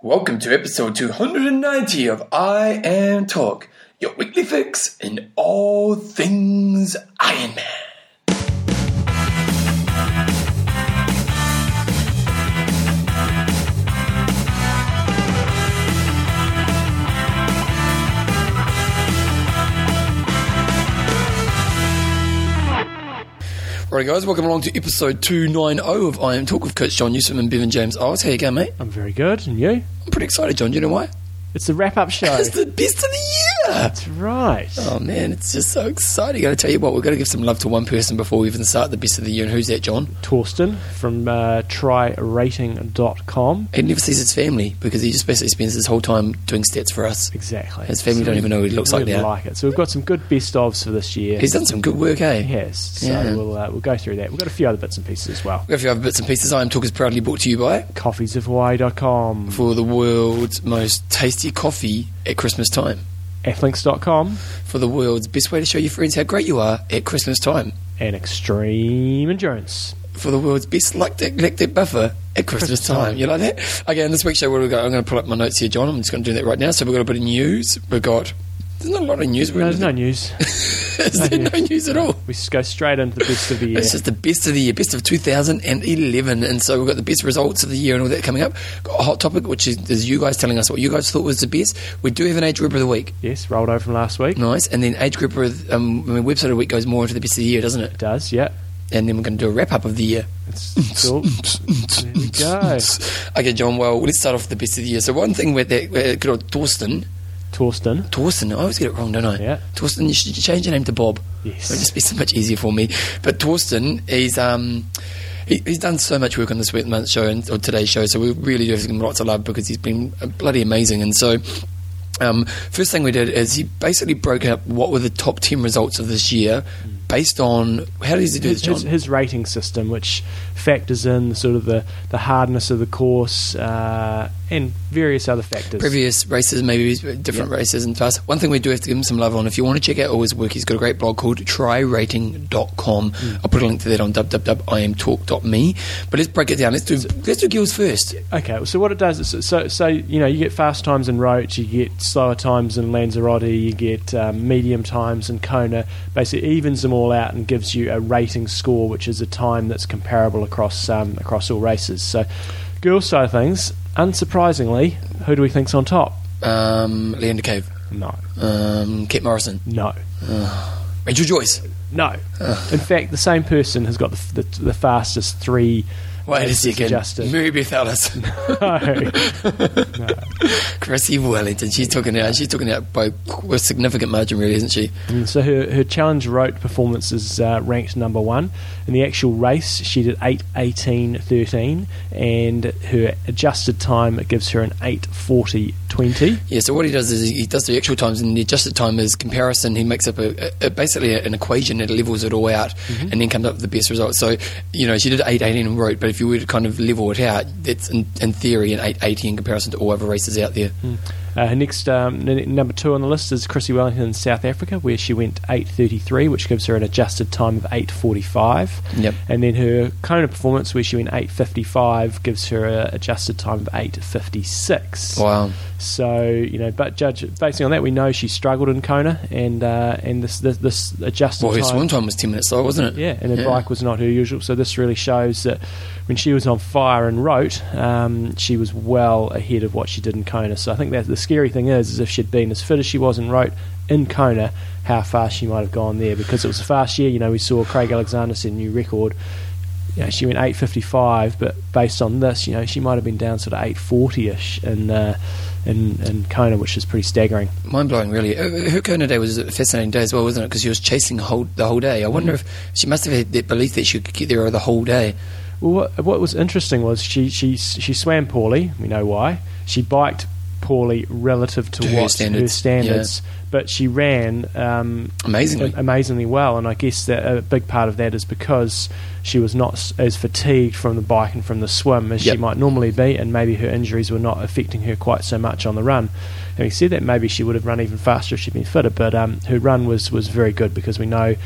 Welcome to episode 290 of I Am Talk, your weekly fix in all things Iron Man. Alright guys, welcome along to episode 290 of I Am Talk with Coach John Newsom and Bevan James Owens. How you going, mate? I'm very good, and you? I'm pretty excited, John. Do you know why? It's the wrap-up show. It's the best of the year! That's right. Oh man, it's just so exciting. I tell you what, we've got to give some love to one person before we even start the best of the year. And who's that, John? Torsten from uh, trirating.com. He never sees his family because he just basically spends his whole time doing stats for us. Exactly. His family don't even know what he looks like now. like it. So we've got some good best ofs for this year. He's done some good work, eh? He has. So Yeah. we'll uh, we'll go through that. We've got a few other bits and pieces as well. We've got a few other bits and pieces. I Am Talk is proudly brought to you by Coffeesofhawaii.com. for the world's most tasty coffee at Christmas time. Athlinks.com. For the world's best way to show your friends how great you are at Christmas time. And Extreme Endurance. for the world's best lactic, lactic buffer at Christmas, time. You like that? Okay, in this week's show, what do we got? I'm going to pull up my notes here, John. I'm just going to do that right now. So we've got a bit of news. We've got. There's not a lot of news. No, there's no news. Is there no news at all? We just go straight into the best of the year. This is the best of the year, best of 2011. And so we've got the best results of the year and all that coming up. Got a hot topic, which is, is you guys telling us what you guys thought was the best. We do have an age group of the week. Yes, rolled over from last week. Nice. And then age group of um, I mean, website of the week goes more into the best of the year, doesn't it? It does, yeah. And then we're going to do a wrap up of the year. It's cool. there we go. Okay, John. Well, let's start off with the best of the year. So one thing with that, uh, good old Thorsten, Torsten. Torsten. I always get it wrong, don't I? Yeah. Torsten. You should change your name to Bob. Yes. It'll just be so much easier for me. But Torsten, he's um. He, he's done so much work on this month's show and or today's show, so we really do give him lots of love because he's been uh, bloody amazing. And so, um, first thing we did is he basically broke up what were the top ten results of this year, based on how does he do this, his, John? his, his rating system, which factors in sort of the, the hardness of the course uh, and various other factors. previous races, maybe different Yeah. races and fast. One thing we do have to give him some love on. If you want to check out all his work, he's got a great blog called trirating.com. Mm. I'll put a link to that on www.imtalk.me. But let's break it down. Let's do let's do Gills first. Okay, so what it does is so so you know you get fast times in Roth, you get slower times in Lanzarote, you get um, medium times in Kona. Basically, evens them all out and gives you a rating score, which is a time that's comparable across um, across all races. So, girls' side of things, unsurprisingly, who do we think's on top? Um, Leanda Cave, No, um, Kit Morrison, no. Rachel Joyce. No. In fact, the same person has got the, the, the fastest three. Wait a second. Adjusted. Mary Beth Ellis. No. no. Chrissie Wellington. She's talking out. She's talking out by a significant margin, really, isn't she? And so her, her challenge Roth performance is uh, ranked number one. In the actual race, she did 8 18 13, and her adjusted time gives her an 8 40 20. Yeah, so what he does is he does the actual times and the adjusted time is comparison. He makes up a, a, basically an equation that levels it all out Mm-hmm. and then comes up with the best result. So, you know, she did 880 and Roth, but if you were to kind of level it out, it's in, in theory an 880 in comparison to all other races out there. Uh, her next um, n- number two on the list is Chrissie Wellington in South Africa, where she went 8.33, which gives her an adjusted time of 8.45. Yep. And then her Kona performance, where she went 8.55, gives her an adjusted time of 8.56. Wow. So you know, but judge basing on that, we know she struggled in Kona, and uh, and this this, this adjusted Well, her time. swim time was 10 minutes slow, wasn't it? Yeah, and her bike was not her usual. So this really shows that when she was on fire and Roth, um, she was well ahead of what she did in Kona. So I think that the scary thing is, is if she'd been as fit as she was in Roth in Kona, how fast she might have gone there because it was a fast year. You know, we saw Craig Alexander set a new record. You know, she went 8.55, but based on this, you know, she might have been down sort of 8.40ish in, uh, in, in Kona, which is pretty staggering. Mind blowing, really. Uh, Her Kona day was a fascinating day as well, wasn't it? Because she was chasing the whole, the whole day. I wonder if she must have had that belief that she could get there the whole day. Well, what, what was interesting was she, she she swam poorly. We know why. She biked poorly relative to, To her what standards, standards, but she ran um, Amazingly. amazingly well, and I guess that a big part of that is because she was not as fatigued from the bike and from the swim as Yep. she might normally be, and maybe her injuries were not affecting her quite so much on the run. Having said that, maybe she would have run even faster if she'd been fitter, but um, her run was, was very good because we know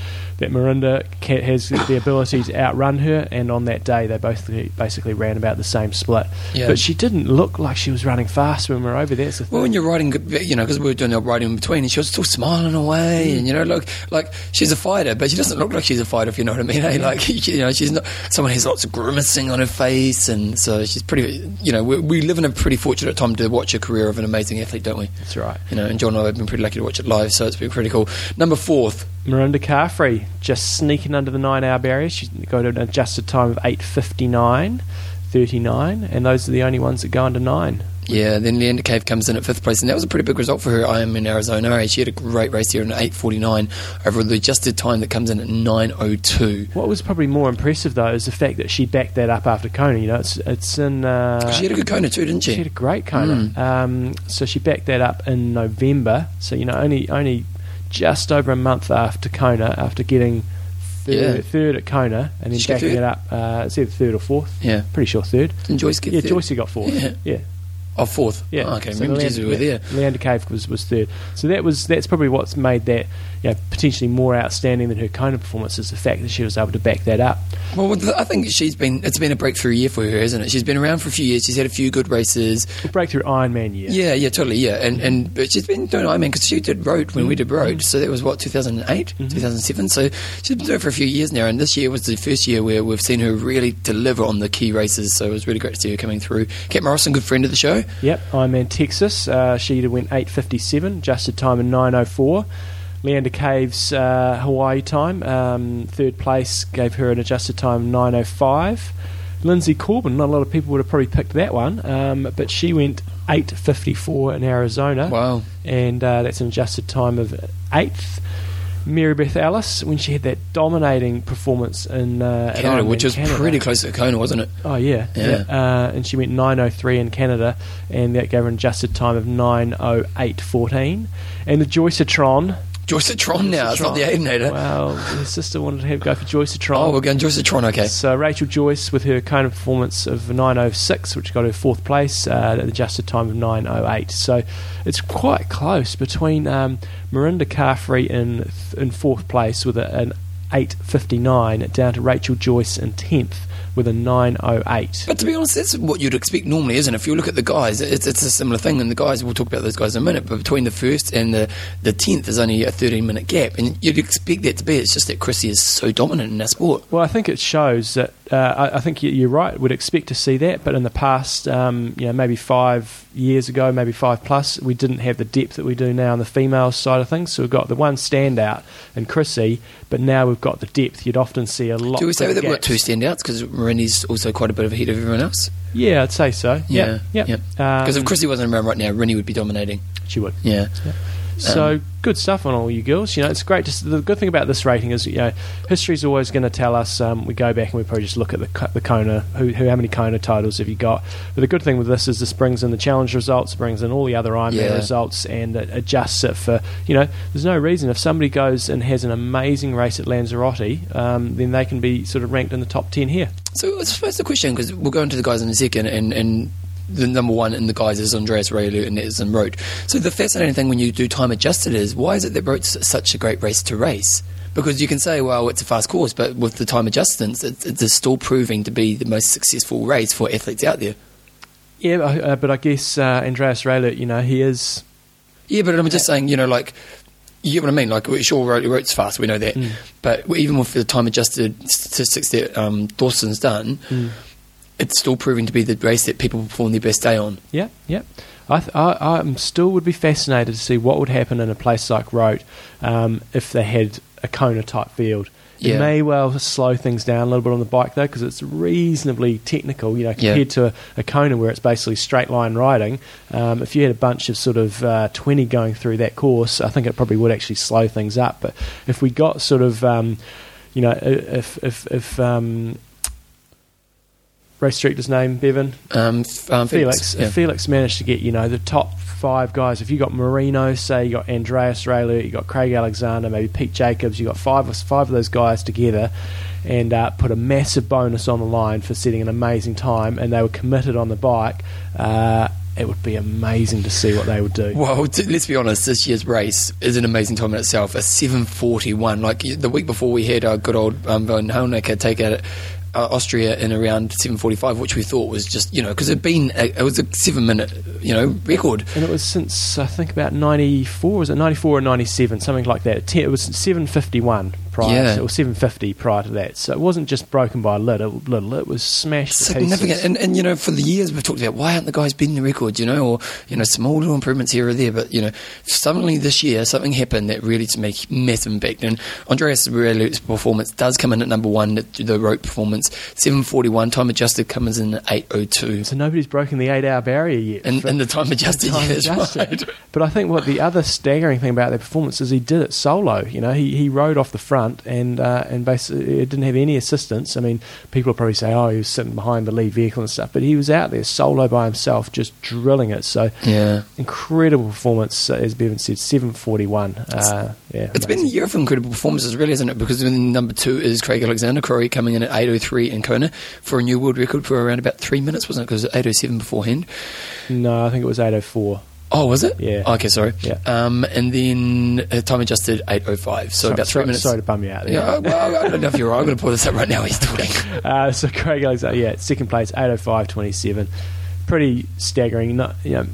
that Mirinda ca- has the ability to outrun her, and on that day they both basically ran about the same split. Yeah. But she didn't look like she was running fast when we were over there. The Well, when you're riding, you know, because we were doing our riding in between, and she was still smiling away, and you know, look, like she's a fighter, but she doesn't look like she's a fighter, if you know what I mean. Eh? Like, you know, she's not someone who has lots of grimacing on her face, and so she's pretty. You know, we, we live in a pretty fortunate time to watch a career of an amazing athlete, don't we? That's right. You know, and John and I have been pretty lucky to watch it live, so it's been pretty cool. Number fourth, Mirinda Carfrae just sneaking under the nine hour barrier. She's got an adjusted time of 8.59, 39, and those are the only ones that go under nine. yeah. Then Leanda Cave comes in at fifth place, and that was a pretty big result for her. I am in Arizona. She had a great race here in 8:49 over the adjusted time that comes in at 9:02. What was probably more impressive though is the fact that she backed that up after Kona. You know, it's it's in. Uh, She had a good Kona too, didn't she? she had a great Kona. Mm. Um, so she backed that up in November. So you know, only only just over a month after Kona, after getting third, Yeah. third at Kona, and then She backing it up. Uh, it's either third or fourth. Yeah. Pretty sure third. Didn't Joyce get Yeah, third? Joycey got fourth. Yeah. yeah. Oh, fourth. Yeah. Oh, okay. So Remember, Leanda- we were there. Leanda Cave was, was third. So that was that's probably what's made that you know, potentially more outstanding than her Kona performance is the fact that she was able to back that up. Well, I think she's been. It's been a breakthrough year for her, isn't it? She's been around for a few years. She's had a few good races. Breakthrough Ironman year. Yeah, yeah, totally. Yeah, and and but she's been doing Ironman because she did Roth when we did Roth. So that was what 2008, 2007. So she's been doing it for a few years now. And this year was the first year where we've seen her really deliver on the key races. So it was really great to see her coming through. Kate Morrison, good friend of the show. Yep, Ironman Texas. Uh, she went 8.57, adjusted time in 9.04. Leanda Cave's uh, Hawaii time, um, third place, gave her an adjusted time of 9.05. Linsey Corbin, not a lot of people would have probably picked that one, um, but she went 8.54 in Arizona. Wow. and uh, that's an adjusted time of eighth. Mary Beth Ellis, when she had that dominating performance in uh, Canada, which was Canada. pretty close to Kona, wasn't it? Oh yeah, Yeah. Uh, and she went 9:03 in Canada, and that gave her an adjusted time of 9:08.14. And the Joyceatron. Joyce Tron now. It's not the Aidenator. Well, her sister wanted to have go for Joyceatron. Oh, we're going Joyce Tron. Okay. So Rachel Joyce with her Kona performance of 9.06, which got her fourth place, uh, at the adjusted time of 9.08. So it's quite close between um, Mirinda Carfrae in in fourth place with a, an 8.59 down to Rachel Joyce in tenth with a 9.08. But to be honest, that's what you'd expect normally, isn't it? If you look at the guys, it's, it's a similar thing. And the guys, we'll talk about those guys in a minute, but between the first and the, the 10th, there's only a 13 minute gap. And you'd expect that to be. It's just that Chrissy is so dominant in that sport. Well, I think it shows that uh, I, I think you- you're right. We'd expect to see that, but in the past, um, you know, maybe five years ago, maybe five plus, we didn't have the depth that we do now on the female side of things. So we've got the one standout in Chrissy, but now we've got the depth. You'd often see a lot. Do we say that we've got two standouts? Because Rennie's also quite a bit of a ahead of everyone else. Yeah, I'd say so. Yeah, yeah. Because if Chrissy wasn't around right now, Rennie would be dominating. she would. Yeah. So good stuff on all you girls. You know, it's great. To, s- the good thing about this rating is, you know, history's always going to tell us. Um, we go back and we probably just look at the the Kona. Who, who, how many Kona titles have you got? But the good thing with this is this brings in the challenge results, brings in all the other Ironman Yeah. results, and it adjusts it for. You know, there's no reason if somebody goes and has an amazing race at Lanzarote, um, then they can be sort of ranked in the top ten here. So I suppose the question, because we'll go into the guys in a second, and, and the number one in the guys is Andreas Raelert and is in Roth. So the fascinating thing when you do time adjusted is why is it that Roth's such a great race to race? Because you can say, well, it's a fast course, but with the time adjustments, it's, it's still proving to be the most successful race for athletes out there. Yeah, but, uh, but I guess uh, Andreas Raelert, you know, he is. Yeah, but I'm just saying, you know, like, you get what I mean? Like, sure, Roth, Roth's fast, we know that. Mm. But even with the time adjusted statistics that um, Dawson's done, Mm. It's still proving to be the race that people perform their best day on. Yeah, yeah. I, th- I I'm still would be fascinated to see what would happen in a place like Roth um, if they had a Kona type field. Yeah. It may well slow things down a little bit on the bike though, because it's reasonably technical. You know, Yeah. compared to a, a Kona where it's basically straight line riding. Um, if you had a bunch of sort of uh, twenty going through that course, I think it probably would actually slow things up. But if we got sort of, um, you know, if if if um, race director's name, Bevan? Um, um, Felix. yeah. Felix managed to get you know the top five guys. If you got Marino, say you got Andreas Raelert, you got Craig Alexander, maybe Pete Jacobs, you got five of five of those guys together, and uh, put a massive bonus on the line for setting an amazing time, and they were committed on the bike. Uh, it would be amazing to see what they would do. Well, t- let's be honest. This year's race is an amazing time in itself. A seven forty one. Like the week before, we had our good old um, Vanhoenacker take out uh, Austria in around seven forty five, which we thought was just you know because it'd been a, it was a seven minute you know record. And it was since I think about ninety four, was it ninety four or ninety seven, something like that. It was seven fifty one prior, Yeah. or seven fifty prior to that. So it wasn't just broken by a little, little it was smashed. Significant, and, and you know, for the years we've talked about why aren't the guys beating the records, you know, or you know, small little improvements here or there, but you know, suddenly this year something happened that really to make massive impact. And Andreas Raelert's performance does come in at number one, the, the Roth performance, seven forty one, time adjusted comes in at eight oh two. So nobody's broken the eight hour barrier yet. And, and the time adjusted, time yeah, adjusted. right. But I think what the other staggering thing about their performance is he did it solo. You know, he, he rode off the front and uh, and basically it didn't have any assistance. I mean, people probably say, oh, he was sitting behind the lead vehicle and stuff, but he was out there solo by himself, just drilling it. So Yeah. incredible performance, as Bevan said, seven forty one. Uh, yeah, It's been a year of incredible performances, really, isn't it? Because number two is Craig Alexander, Crory coming in at 8.03 in Kona for a new world record for around about three minutes, wasn't it? Because 8.07 beforehand. No, I think it was eight oh four. Oh, was it? Yeah. Okay, sorry. Yeah. Um, and then uh, time adjusted 8.05, so about three sorry, minutes. Sorry to bum you out there. Yeah, well, I don't know if you're right. I'm going to pull this up right now. He's talking. Uh, so Craig Alexander, yeah, second place, 805.27. Pretty staggering. Not, you know,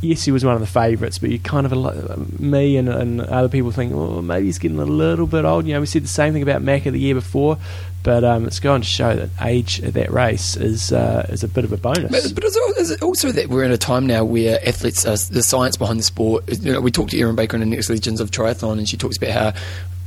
yes, he was one of the favourites, but you kind of, a me and, and other people think, well, maybe he's getting a little bit old. You know, we said the same thing about Macca the year before, but um, it's going to show that age at that race is uh, is a bit of a bonus. But, but it's al- it's also that we're in a time now where athletes, are, the science behind the sport, you know, we talked to Erin Baker in the Next Legends of Triathlon, and she talks about how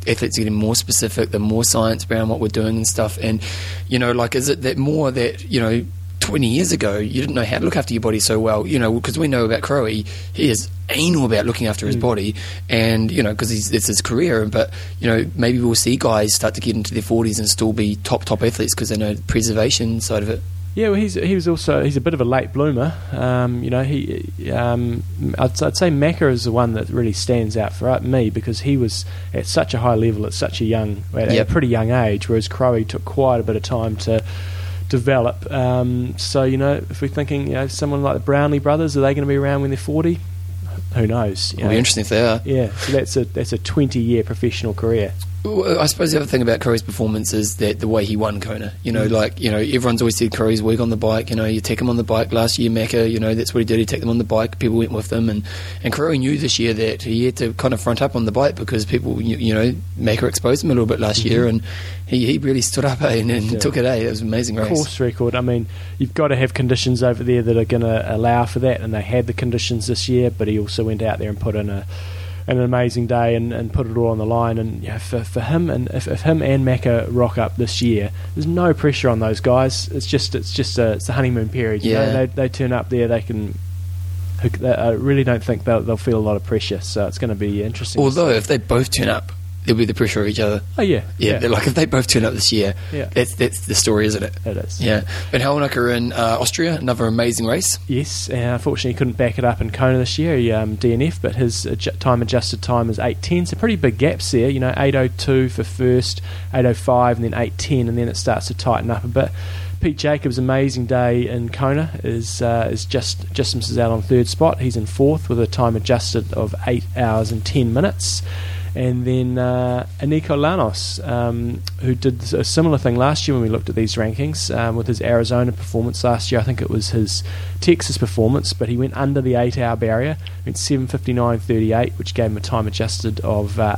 athletes are getting more specific, the more science around what we're doing and stuff. And, you know, like, is it that more that, you know, 20 years ago, you didn't know how to look after your body so well, you know, because we know about Crowe, he is anal about looking after his body, and, you know, because it's his career, but, you know, maybe we'll see guys start to get into their 40s and still be top, top athletes because they know the preservation side of it. Yeah, well, he's he was also he's a bit of a late bloomer. Um, you know, he um, I'd, I'd say Macca is the one that really stands out for uh, me because he was at such a high level at such a young, at Yep. a pretty young age, whereas Crowe took quite a bit of time to develop. Um, so you know, if we're thinking, you know, someone like the Brownlee brothers, are they going to be around when they're forty? Who knows? It'll be interesting if they are. Yeah, so that's a that's a twenty year professional career. Well, I suppose the other thing about Curry's performance is that the way he won Kona. You know, like you know, everyone's always said Curry's weak on the bike. You know, you take him on the bike last year, Macca. You know, that's what he did. He took them on the bike. People went with them, and and Curry knew this year that he had to kind of front up on the bike because people, you, you know, Macca exposed him a little bit last year, and he, he really stood up eh, and, and Yeah. took it. Eh? It was an amazing race. course record. I mean, you've got to have conditions over there that are going to allow for that, and they had the conditions this year. But he also went out there and put in a an amazing day and, and put it all on the line. And yeah, for for him and if, if him and Macca rock up this year, there's no pressure on those guys. It's just it's just a it's the honeymoon period. You Yeah. know, they they turn up there, they can. I really don't think they'll, they'll feel a lot of pressure, so it's going to be interesting. Although if they both turn up, there'll be the pressure of each other. oh yeah, Yeah, they're like if they both turn up this year, Yeah. that's that's the story, isn't it? it is. Yeah. But Helnacker in uh, Austria, another amazing race. Yes, and unfortunately he couldn't back it up in Kona this year, he, um, DNF, but his adju- time adjusted time is 8.10, so pretty big gaps there, you know, 8.02 for first, 8.05 and then 8.10, and then it starts to tighten up a bit. Pete Jacobs' amazing day in Kona is uh, is just just misses out on third spot. He's in fourth with a time adjusted of eight hours and ten minutes. And then uh, Eneko Llanos, um, who did a similar thing last year when we looked at these rankings um, with his Arizona performance last year. I think it was his Texas performance, but he went under the eight-hour barrier. Went 7:59.38, which gave him a time adjusted of uh,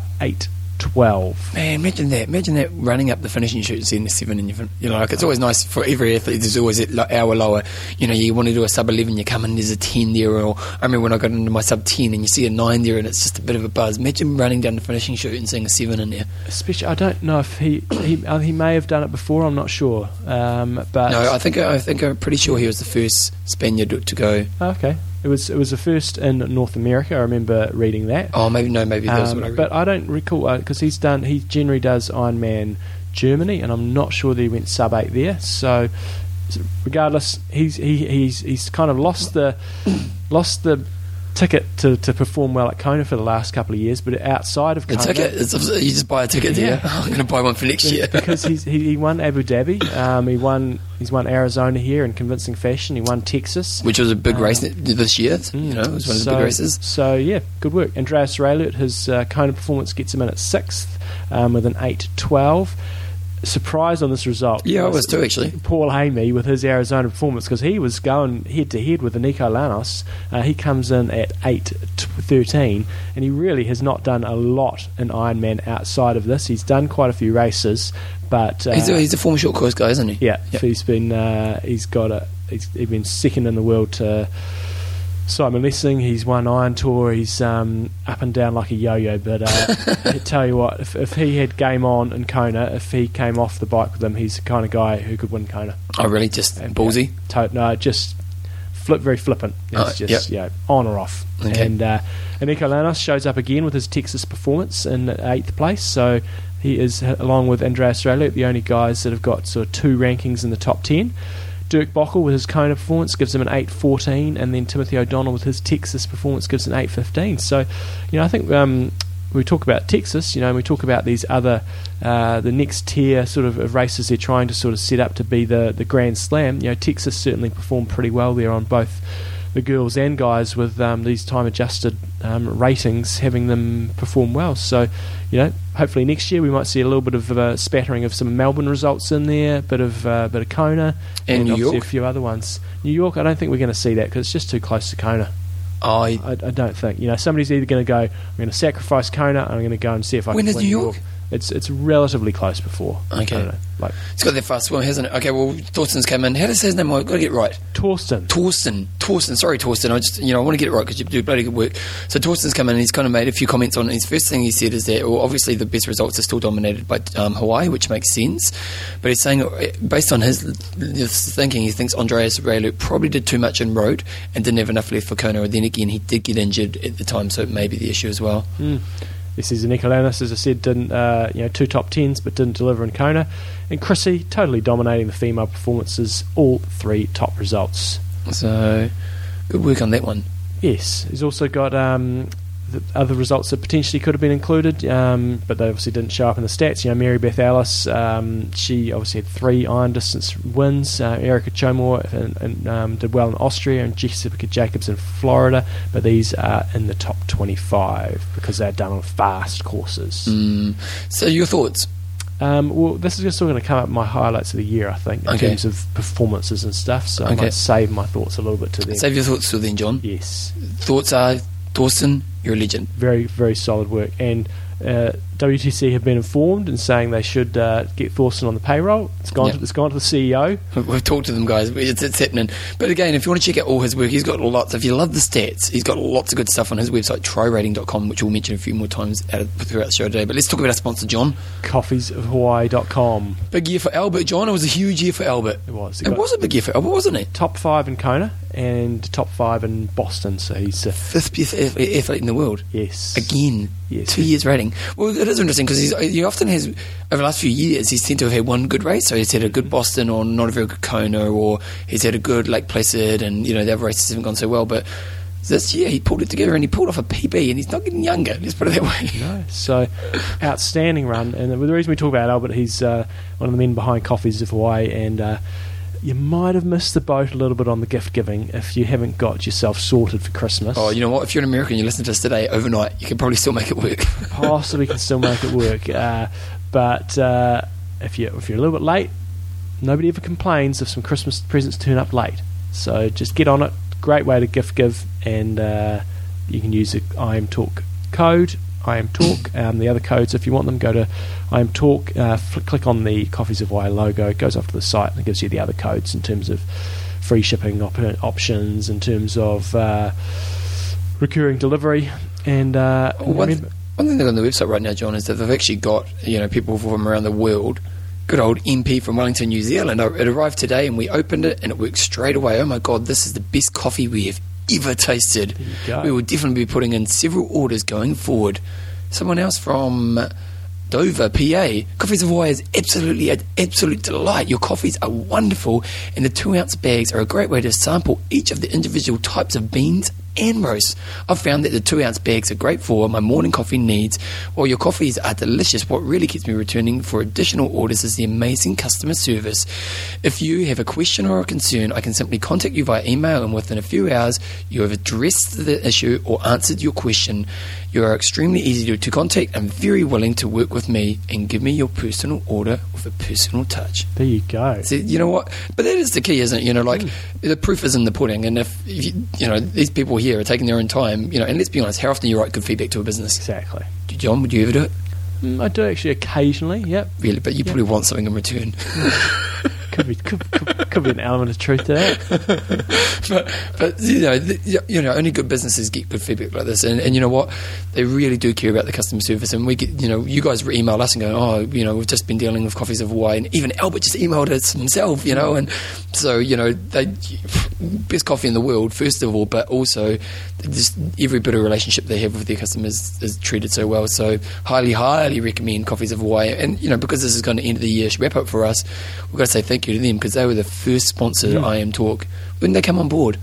8:12. Man, imagine that. Imagine that running up the finishing chute and seeing the seven in your fin- You know, like it's always nice for every athlete. There's always an hour lower. You know, you want to do a sub 11, you come in, there's a 10 there. Or I remember when I got into my sub 10 and you see a 9 there and it's just a bit of a buzz. Imagine running down the finishing chute and seeing a 7 in there. Especially, I don't know if he he uh, he may have done it before. I'm not sure, um, but No, I think I think I'm pretty sure he was the first Spaniard to go. okay. It was it was the first in North America. I remember reading that. Oh, maybe no, maybe that was Um, what I read. but I don't recall because he's done. He generally does Ironman Germany, and I'm not sure that he went sub eight there. So regardless, he's he, he's he's kind of lost the lost the ticket to, to perform well at Kona for the last couple of years, but outside of Kona, ticket, it's, you just buy a ticket? Yeah. I'm going to buy one for next year. because he's, he, he won Abu Dhabi, um, he won he's won Arizona here in convincing fashion. He won Texas. Which was a big Um, race this year. You know, it was one of the so, big races. So yeah, good work. Andreas Raelert, his uh, Kona performance gets him in at sixth um, with an eight twelve. Surprised on this result. Yeah, I was too, actually. Paul Amey with his Arizona performance because he was going head to head with the Nico Llanos. Uh, he comes in at eight t- thirteen, and he really has not done a lot in Ironman outside of this. He's done quite a few races, but uh, He's, a, he's a former short course guy, isn't he? yeah, Yep. he's been uh, he's got a he's, he's been second in the world to Simon Lessing. He's won Iron Tour. He's um, up and down like a yo-yo. But uh, I tell you what, if, if he had game on in Kona, if he came off the bike with him, he's the kind of guy who could win Kona. Oh, really? Just And, ballsy? yeah, to- no, just flip, very flippant. It's Oh, just yep. know, on or off. Okay. And uh, and Nico Llanos shows up again with his Texas performance in eighth place. So he is, uh, along with Andreas Raelert, the only guys that have got sort of two rankings in the top ten. Dirk Bockel with his Kona performance gives him an 8.14, and then Timothy O'Donnell with his Texas performance gives an 8.15. So, you know, I think um, we talk about Texas, you know, and we talk about these other, uh, the next tier sort of, of races they're trying to sort of set up to be the, the Grand Slam. You know, Texas certainly performed pretty well there on both the girls and guys with um, these time adjusted um, ratings having them perform well. So, you know, hopefully next year we might see a little bit of a spattering of some Melbourne results in there, bit of uh, bit of Kona, And New York? a few other ones. New York, I don't think we're going to see that because it's just too close to Kona. He- I, I don't think. You know, somebody's either going to go, I'm going to sacrifice Kona, and I'm going to go and see if I When can is win New York? It's it's relatively close before. Okay. Know, like it's got that fast swim, hasn't it? Okay, well, Thorsten's come in. How does his name? I've got to get right. Torsten. Torsten, Torsten, sorry, Torsten. I just, you know, I want to get it right because you do bloody good work. So Torsten's come in and he's kind of made a few comments on it. His first thing he said is that, well, obviously the best results are still dominated by um, Hawaii, which makes sense. But he's saying, uh, based on his, his thinking, he thinks Andreas Raelert probably did too much in Roth and didn't have enough left for Kona. And then again, he did get injured at the time, so it may be the issue as well. Mm. This is Nicolanis, as I said, didn't uh, you know two top tens, but didn't deliver in Kona. And Chrissy totally dominating the female performances, all three top results. So good work on that one. Yes, he's also got um, the other results that potentially could have been included, um, but they obviously didn't show up in the stats. You know, Mary Beth Ellis, um, she obviously had three iron distance wins. Uh, Erika Csomor and, and, um, did well in Austria, and Jessica Jacobs in Florida, but these are in the top 25 because they're done on fast courses. Mm. So your thoughts? Um, well, this is just still going to come up my highlights of the year, I think, in Okay. terms of performances and stuff. So I Okay. might save my thoughts a little bit to them. Save your thoughts till then, John. yes, Thoughts are, Thorsten, you're a legend. very very solid work. And uh, WTC have been informed and saying they should uh, get Thorsten on the payroll. It's gone. Yep. To, it's gone to the CEO. We've talked to them, guys. It's, it's happening. But again, if you want to check out all his work, he's got lots. If you love the stats, he's got lots of good stuff on his website, trirating.com, which we'll mention a few more times out of, throughout the show today. But let's talk about our sponsor, John. Coffeesofhawaii.com. Big year for Albert, John. It was a huge year for Albert. It was. It got was a big year for Albert, wasn't it? top five in Kona and top five in Boston. So he's uh, Fifth best athlete in the world. yes Again, Yes. two years rating. Well, it is interesting because he often has, over the last few years, he's seemed to have had one good race. So he's had a good Boston or not a very good Kona, or he's had a good Lake Placid, and you know the other races haven't gone so well. But this year he pulled it together and he pulled off a PB, and he's not getting younger. Let's put it that way. No, so outstanding run. And the reason we talk about Albert, he's uh, one of the men behind Coffees of Hawaii, and uh, you might have missed the boat a little bit on the gift giving if you haven't got yourself sorted for Christmas. Oh, you know what? If you're an American, you listen to us today overnight, you can probably still make it work. possibly can still make it work. Uh, but uh, if you if you're a little bit late, nobody ever complains if some Christmas presents turn up late. So just get on it. Great way to gift give, and uh, you can use the I am Talk code. I am Talk. Um, the other codes, if you want them, go to I am Talk. Uh, fl- click on the Coffees of Hawaii logo. It goes off to the site and it gives you the other codes in terms of free shipping op- options, in terms of uh, recurring delivery, and uh, One, remember- one thing they've got on the website right now, John, is that they've actually got you know people from around the world. Good old MP from Wellington, New Zealand. It arrived today, and we opened it, and it worked straight away. Oh my god, this is the best coffee we have ever tasted. There you go. We will definitely be putting in several orders going forward. Someone else from Dover, PA. Coffees of Hawaii is absolutely an absolute delight. Your coffees are wonderful, and the two ounce bags are a great way to sample each of the individual types of beans and roast. I've found that the two ounce bags are great for my morning coffee needs. While your coffees are delicious, what really keeps me returning for additional orders is the amazing customer service. If you have a question or a concern, I can simply contact you via email, and within a few hours, you have addressed the issue or answered your question. You are extremely easy to, to contact and very willing to work with me and give me your personal order with a personal touch. There you go. So, you know what? But that is the key, isn't it? You know, like mm. the proof is in the pudding. And if, if you, you know these people here are taking their own time, you know, and let's be honest, how often do you write good feedback to a business? Exactly. John, would you ever do it? Mm, I do actually occasionally. Yep. Really, but you probably want something in return. Could be could, could, could be an element of truth to that. but but you know the, you know only good businesses get good feedback like this, and, and you know what? They really do care about the customer service, and we get you know you guys email us and go oh you know we've just been dealing with coffees of Hawaii, and even Albert just emailed us himself, you know, and so you know they best coffee in the world first of all, but also just every bit of relationship they have with their customers is treated so well. So highly highly recommend coffees of Hawaii, and you know because this is going to end of the year wrap up for us, we've got to say thank you to them because they were the first sponsor Mm. I Am Talk when they come on board.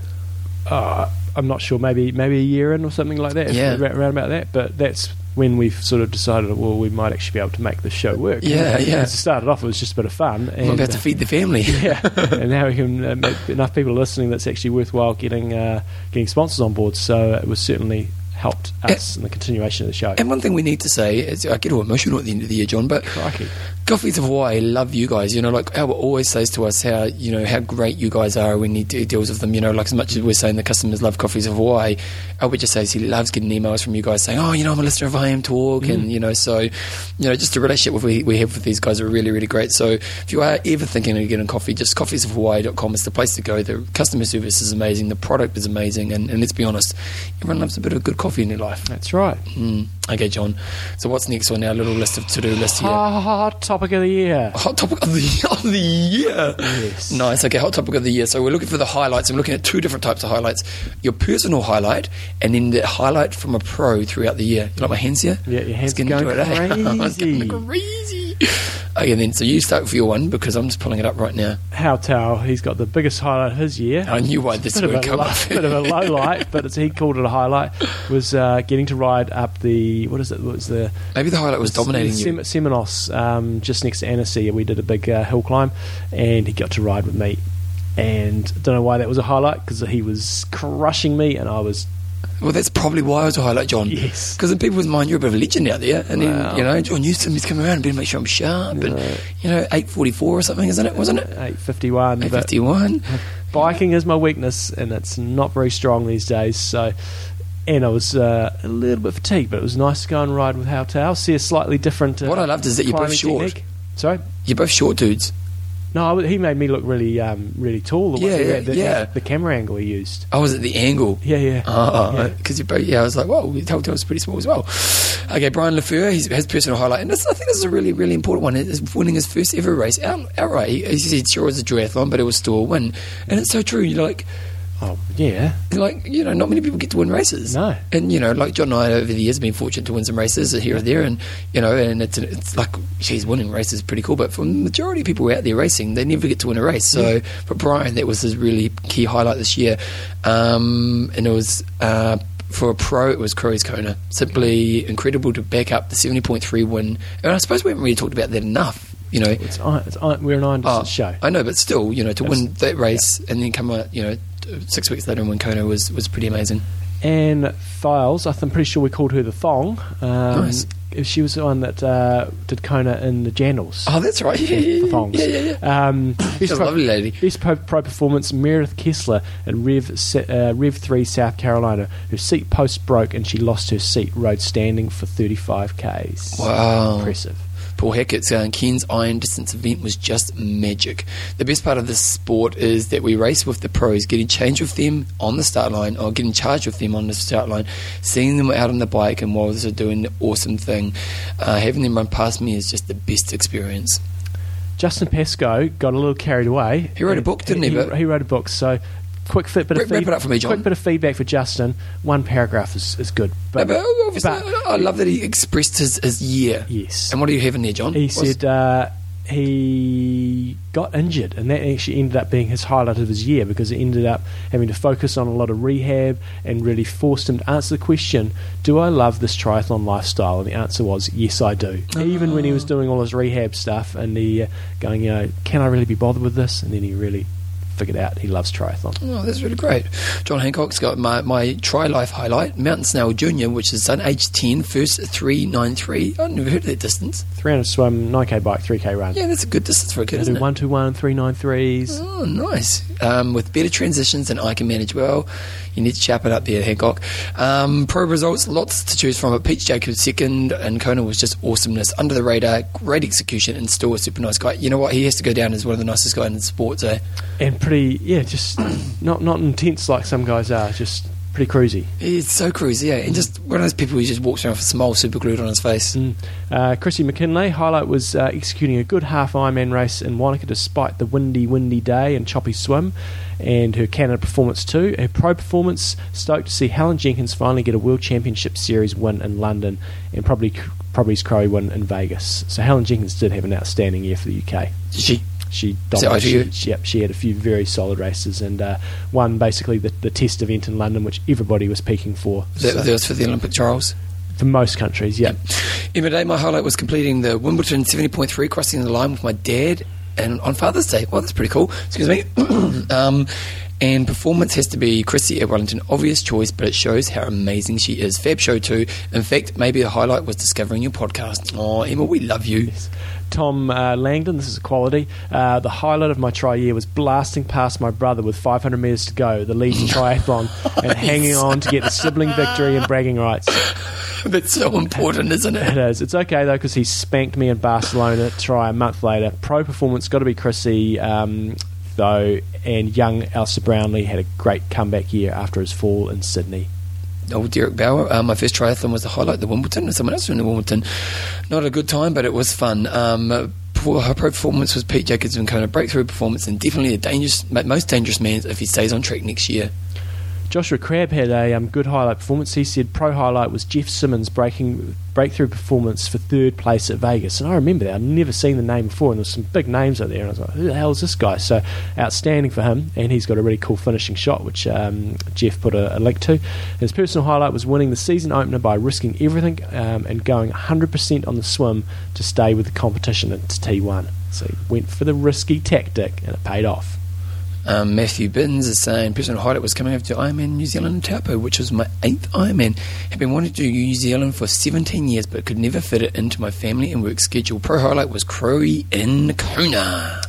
Uh, I'm not sure. Maybe maybe a year in or something like that. Yeah. around, about that. But that's when we've sort of decided, well, we might actually be able to make the show work. Yeah, yeah. As it started off, it was just a bit of fun. I'm about uh, to feed the family. yeah, and now we can uh, make enough people listening that's actually worthwhile getting uh, getting sponsors on board. So it was certainly helped us in the continuation of the show. And one thing we need to say is, I get all emotional at the end of the year, John, but Crikey. Coffees of Hawaii love you guys. You know, like Albert always says to us how you know how great you guys are when he de- deals with them. You know, like as much as we're saying the customers love Coffees of Hawaii, Albert just says he loves getting emails from you guys saying, "Oh, you know, I'm a listener of I Am Talk," and you know, so you know, just the relationship we, we have with these guys are really, really great. So if you are ever thinking of getting coffee, just coffeesofhawaii.com is the place to go. The customer service is amazing, the product is amazing, and, and let's be honest, everyone loves a bit of good coffee in their life. That's right. Mm. Okay, John. So what's next on our little list of to-do list here? Hot topic of the year. Hot topic of the of the year. Yes. Nice. Okay, hot topic of the year. So we're looking for the highlights. I'm looking at two different types of highlights: your personal highlight, and then the highlight from a pro throughout the year. You like my hands here? Yeah, your hands getting going it, eh? It's getting crazy. crazy. Okay, then. So you start with your one because I'm just pulling it up right now. How Tao, he's got the biggest highlight of his year. I knew why this would a come up. bit of a low light, but it's, he called it a highlight. Was uh, getting to ride up the what is it? What was the Maybe the highlight was dominating Sem- you. Semnoz, um, just next to Annecy. We did a big uh, hill climb, and he got to ride with me. And don't know why that was a highlight because he was crushing me, and I was Well, that's probably why it was a highlight, John. Yes. Because in people's mind, you're a bit of a legend out there. And Wow. then, you know, John Newsom, he's coming around and better make sure I'm sharp. And, you know, 8.44 or something, isn't it? Wasn't it? 8.51. 8.51. biking is my weakness, and it's not very strong these days. So, and I was uh, a little bit fatigued, but it was nice to go and ride with How Tao. See a slightly different. Uh, What I loved is that you're both short. technique. Sorry. You're both short dudes. No, he made me look really, um, really tall. The, Yeah, way- yeah, the, yeah. the camera angle he used. I was at the angle. Yeah, yeah. Oh, Yeah. because you both, yeah, I was like, whoa, Telltale was pretty small as well. Okay, Brian LaFleur, his, his personal highlight, and this, I think this is a really, really important one, is winning his first ever race out, outright. He, he said, sure, it was a triathlon, but it was still a win. And it's so true. You're like, Oh, yeah. like you know, not many people get to win races. No. and you know, like John and I over the years have been fortunate to win some races here or there, and you know, and it's it's like she's winning races pretty cool. But for the majority of people out there racing, they never get to win a race. So for Brian, that was his really key highlight this year, um, and it was. Uh, for a pro, it was Crow's Kona. Simply incredible to back up the 70.3 win. And I suppose we haven't really talked about that enough. You know, It's, it's we're an iron Oh, show. I know, but still, you know, to win that race and then come out, you know, six weeks later in win Kona was, was pretty amazing. And Thiles, I'm pretty sure we called her the Thong. Um, Nice. She was the one that uh, did Kona in the Jandals. Oh, that's right. Yeah, yeah, the thongs. Yeah, yeah, yeah. Um, She's a lovely lady. Best pro, pro performance, Meredith Kessler at Rev uh, Rev Three, South Carolina. Her seat post broke and she lost her seat. Rode standing for 35 k's. Wow. impressive. Paul Hackett saying Ken's iron distance event was just magic. The best part of this sport is that we race with the pros, getting changed with them on the start line or getting charged with them on the start line, seeing them out on the bike and while they're doing the awesome thing. Uh, having them run past me is just the best experience. Justin Pesco got a little carried away. He wrote a book, didn't he, He, but- he wrote a book. So quick fit bit of Wrap- wrap it up for me, John. Quick bit of feedback for Justin. One paragraph is, is good, No, but, but obviously, but- I love that he expressed his, his year. yes, And what do you have in there, John? he What's- said uh, he got injured, and that actually ended up being his highlight of his year because it ended up having to focus on a lot of rehab and really forced him to answer the question: Do I love this triathlon lifestyle? And the answer was yes, I do. Even when he was doing all his rehab stuff and he uh, going, you know, can I really be bothered with this? And then he really figured out he loves triathlon. Oh, that's really great. John Hancock's got my, my Tri Life highlight, Mountain Snail Junior, which is done age 10, first 393. I've never heard of that distance. 300 swim, 9k bike, 3k run. Yeah, that's a good distance for a kid, They isn't do it? 121, 393s. Oh, nice. Um, with better transitions than I can manage well. You need to chap it up there, Hancock. Um, pro results, lots to choose from. But Pete Jacobs second, and Kona was just awesomeness. Under the radar, great execution, and still a super nice guy. You know what? He has to go down as one of the nicest guys in sports, eh? and pretty yeah just not not intense like some guys are just pretty cruisy It's so cruisy, yeah. And just one of those people who just walks around with a smile super glued on his face. mm. uh, Chrissy McKinley highlight was uh, executing a good half Ironman race in Wanaka despite the windy windy day and choppy swim and her Canada performance too her pro performance stoked to see Helen Jenkins finally get a World Championship Series win in London and probably probably's Crow win in Vegas so Helen Jenkins did have an outstanding year for the UK she? She dominated. ITU? She, she- yep, she had a few very solid races and uh, won basically the, the test event in London, which everybody was peaking for. That, So, that was for the Olympic trials. for most countries, yeah. Emma Day, my highlight was completing the Wimbledon 70.3, crossing the line with my dad and on Father's Day. Well, that's pretty cool. Excuse me. um, and performance has to be Chrissy at Wellington. Obvious choice, but it shows how amazing she is. Fab show too. In fact, maybe the highlight was discovering your podcast. Oh, Emma, we love you. Tom uh, Langdon, this is a quality. Uh, the highlight of my tri year was blasting past my brother with 500 metres to go, the Leeds triathlon, and hanging on to get the sibling victory and bragging rights. That's so important, isn't It it? is. It's okay though because he spanked me in Barcelona. Try a month later. Pro performance got to be Chrissy um, though, and young Alistair Brownlee had a great comeback year after his fall in Sydney. Oh, Derek Bauer. Uh, my first triathlon was the highlight, the Wimbledon, and someone else in the Wimbledon. Not a good time, but it was fun. Um, her performance was Pete Jacobs and kind of breakthrough performance, and definitely a dangerous, most dangerous man if he stays on track next year. Joshua Crabb had a um, good highlight performance. He said pro highlight was Jeff Symonds breaking breakthrough performance for third place at Vegas, and I remember that. I'd never seen the name before, and there's some big names out there, and I was like, "Who the hell is this guy?" So outstanding for him, and he's got a really cool finishing shot, which um, Jeff put a, a link to. His personal highlight was winning the season opener by risking everything um, and going 100% on the swim to stay with the competition at T1. So he went for the risky tactic, and it paid off. Um, Matthew Bittens is saying personal highlight was coming over to Ironman New Zealand in Taupo, which was my eighth Ironman. Had been wanting to do New Zealand for 17 years, but could never fit it into my family and work schedule. Pro highlight was Crowy in Kona.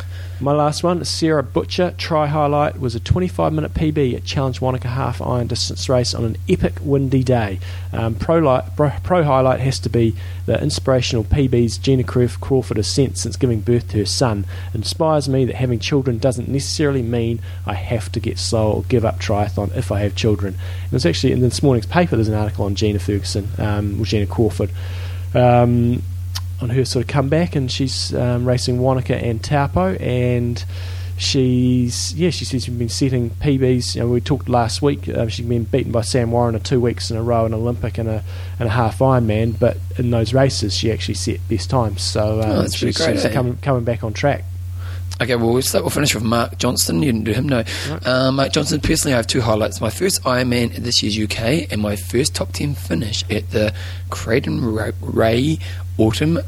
My last one, Sarah Butcher, try highlight, was a 25 minute PB at Challenge Wanaka half iron distance race on an epic windy day. Um, pro, li- pro, pro highlight has to be the inspirational PBs Gina Craw- Crawford has sent since giving birth to her son. Inspires me that having children doesn't necessarily mean I have to get slow or give up triathlon if I have children. And it's actually in this morning's paper, there's an article on Gina Ferguson, um, or Gina Crawford. Um, on her sort of comeback, and she's um, racing Wanaka and Taupo, and she's yeah, she says she's been setting PBs. You know, we talked last week. Uh, she's been beaten by Sam Warriner two weeks in a row, an Olympic and a and a half Ironman. But in those races, she actually set best times. So um, Oh, she's, great, she's eh? coming coming back on track. Okay, well, we'll, start, we'll finish with Mark Johnston. You didn't do him, no. Right. Um, Mark Johnston, personally, I have two highlights. My first Ironman at this year's UK and my first top 10 finish at the Creighton Ray Autumn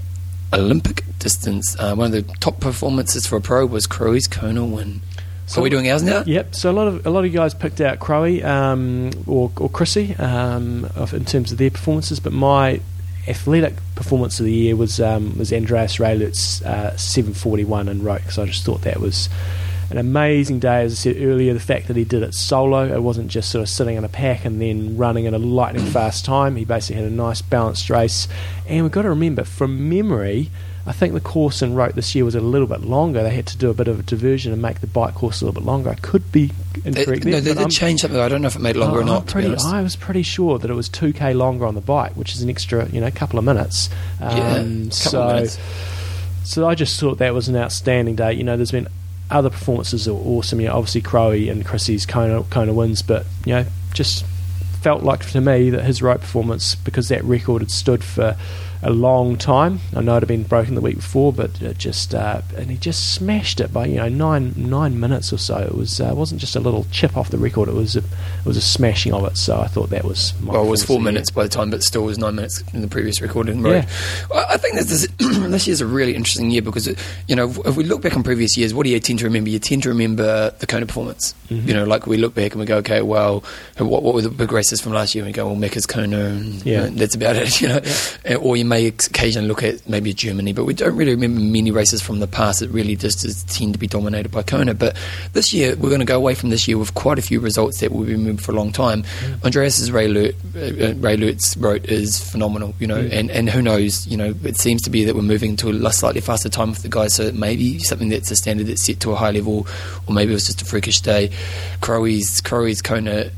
Olympic Distance. Uh, one of the top performances for a pro was Crowie's Kona win. So Are we doing ours now? Yep. So a lot of a lot of you guys picked out Crowe um, or or Chrissy um, of, in terms of their performances, but my athletic performance of the year was um, was Andreas Raelert's uh, 741 in Roth. So I just thought that was an amazing day. As I said earlier, the fact that he did it solo, it wasn't just sort of sitting in a pack and then running at a lightning fast time. He basically had a nice balanced race. And we've got to remember, from memory, I think the course in Roth this year was a little bit longer. They had to do a bit of a diversion and make the bike course a little bit longer. I could be They, incorrect no, there, they but did change something. I don't know if it made it longer or not, pretty- I was pretty sure that it was 2k longer on the bike, which is an extra, you know, couple of minutes. yeah, Um, couple so, of minutes. so I just thought that was an outstanding day. You know, there's been other performances are awesome. You know, obviously Crowe and Chrissy's Kona, Kona wins, but you know, just felt like to me that his Roth performance, because that record had stood for a long time. I know it had been broken the week before, but it just uh, and he just smashed it by you know nine nine minutes or so. It was uh, wasn't just a little chip off the record. It was a, it was a smashing of it. So I thought that was my well, it was four minutes by the time, but still was nine minutes in the previous recording. Yeah. Right. Well, I think this, this, this year's a really interesting year because, you know, if we look back on previous years, what do you tend to remember? You tend to remember the Kona performance. Mhm. You know, like we look back and we go, okay, well, what, what were the big races from last year? And we go, well, Mecca's Kona, and Yeah. know, that's about it, you know. Uh, Or you may occasionally look at maybe Germany, but we don't really remember many races from the past. It really just is, tend to be dominated by Kona. But this year, we're going to go away from this year with quite a few results that will be remembered for a long time. Andreas's Raelert, uh, Ray Lurt's Roth is phenomenal, you know, Mm. and, and who knows, you know, it seems to be that we're moving to a slightly faster time with the guys, so it may be something that's a standard that's set to a high level, or maybe it was just a freakish day. Crowe's, Crowe's Kona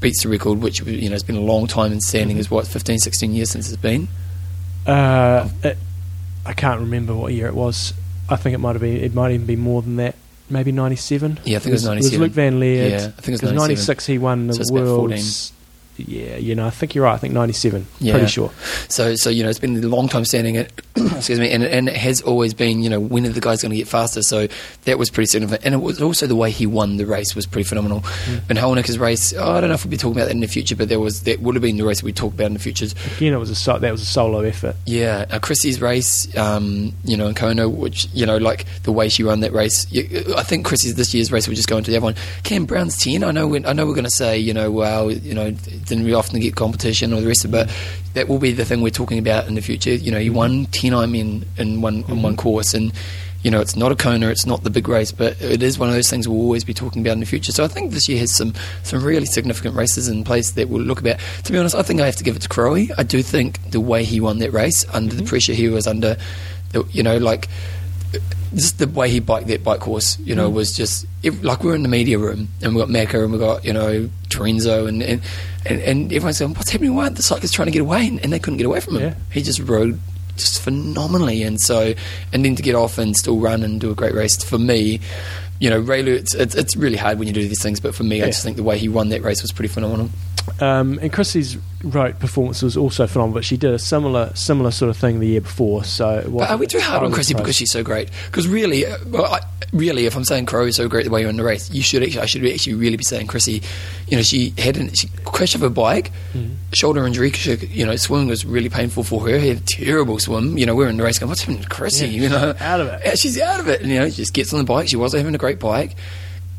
beats the record, which, you know, has been a long time in standing, Mm-hmm. is what, 15, 16 years since it's been? Uh, it, I can't remember what year it was. I think it might have been. It might even be more than that. Maybe ninety seven. Yeah, I think it was It 97. was Luke Van Lierde. Yeah, I think it was 97. 96 He won the So it's about 14. world's. Yeah, you know, I think you're right. I think ninety seven. Yeah. Pretty sure. So, so you know, it's been a long time standing. It, excuse me, and, and it has always been, you know, when are the guys going to get faster? So that was pretty significant, and it was also the way he won the race was pretty phenomenal. Mm. And Holnicker's race, oh, I don't know if we'll be talking about that in the future, but there was that would have been the race we talk about in the future. Again, it was a so, that was a solo effort. Yeah, uh, Chrissie's race, um, you know, in Kona, which you know, like the way she ran that race. You, I think Chrissie's this year's race. We'll just go into the other one. Cam Brown's ten. I know. we I know we're going to say, you know, well, you know, didn't we often get competition or the rest of it, but that will be the thing we're talking about in the future. You know, he won ten Ironmen in one in one mm-hmm. course, and you know, it's not a Kona, it's not the big race, but it is one of those things we'll always be talking about in the future. So I think this year has some some really significant races in place that we'll look about. To be honest, I think I have to give it to Crowe. I do think the way he won that race under the mm-hmm. pressure he was under, you know, like just the way he biked that bike course, you know, was just if, like we are in the media room and we got Macca and we got you know Torenzo and and, and, and everyone's going, what's happening? Why aren't the cyclists trying to get away? And, and they couldn't get away from him. Yeah. He just rode just phenomenally, and so and then to get off and still run and do a great race for me. You know, Ray Lutz, it's, it's really hard when you do these things, but for me, I just think the way he won that race was pretty phenomenal. Um, and Chrissie's road performance was also phenomenal, but she did a similar similar sort of thing the year before. So it But are we too hard on Chrissie because she's so great? Because really, uh, well, I, really, if I'm saying Crow is so great the way you're in the race, you should actually, I should actually really be saying Chrissie. You know, she had an, she crashed off her bike, Mhm. shoulder injury. She, you know, swimming was really painful for her. Had a terrible swim. You know, we we're in the race going, what's happening to Chrissie? Yeah, you know, out of it. She's out of it. And, you know, she just gets on the bike. She was having a great bike.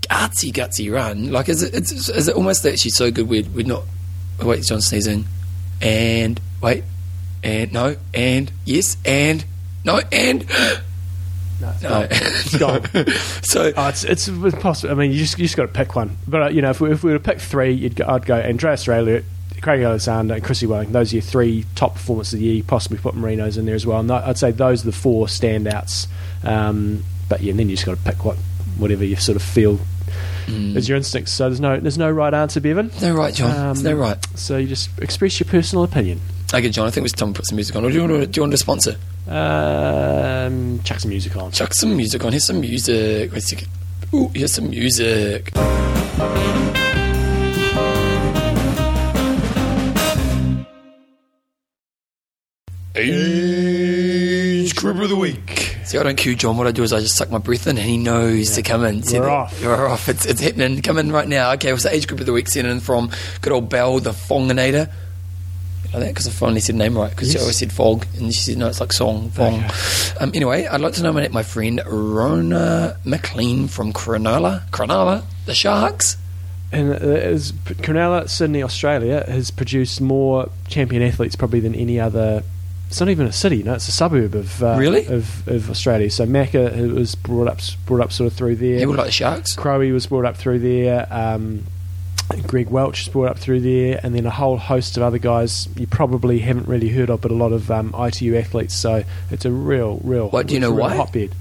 Gutsy, gutsy run. Like, is it, it's, is it almost that she's so good we're, we're not. Wait, John sneezing. And, wait, and, no, and, yes, and, no, and. No, it's No. gone. It's gone. so Oh, it's it's impossible. I mean, you just you just got to pick one. But uh, you know, if we, if we were to pick three, you'd go, I'd go Andreas Raelert, Craig Alexander, and Chrissie Welling. Those are your three top performances of the year. You possibly put Marino's in there as well. And I'd say those are the four standouts. Um, but yeah, and then you just got to pick what whatever you sort of feel Mm. is your instincts. So there's no there's no right answer, Bevan. no right, John. Um, no right. So you just express your personal opinion. Okay, John. I think it's time to put some music on. Or do you want to, do you want to sponsor? Um, chuck some music on. Chuck some music on. Here's some music. Wait a second. Ooh, here's some music. Age group of the week. See, I don't cue John. What I do is I just suck my breath in, and he knows to come in. We're off. We're off. It's, it's happening. Come in right now. Okay, what's the age group of the week? Sent in from good old Bell, the Fonginator. You know that because I finally said name right because she always said fog and she said no, it's like song fong. Okay. Um, anyway, I'd like to nominate my friend Rona McLean from Cronulla. Cronulla, the Sharks. And uh, Cronulla, Sydney, Australia has produced more champion athletes probably than any other. It's not even a city, no, it's a suburb of uh, Really? of, of Australia. So Macca who was brought up brought up sort of through there. Yeah, we like the Sharks. Crowe was brought up through there. Um, Greg Welch was brought up through there, and then a whole host of other guys you probably haven't really heard of, but a lot of um, ITU athletes. So it's a real, real. What, do you know why? Hotbed.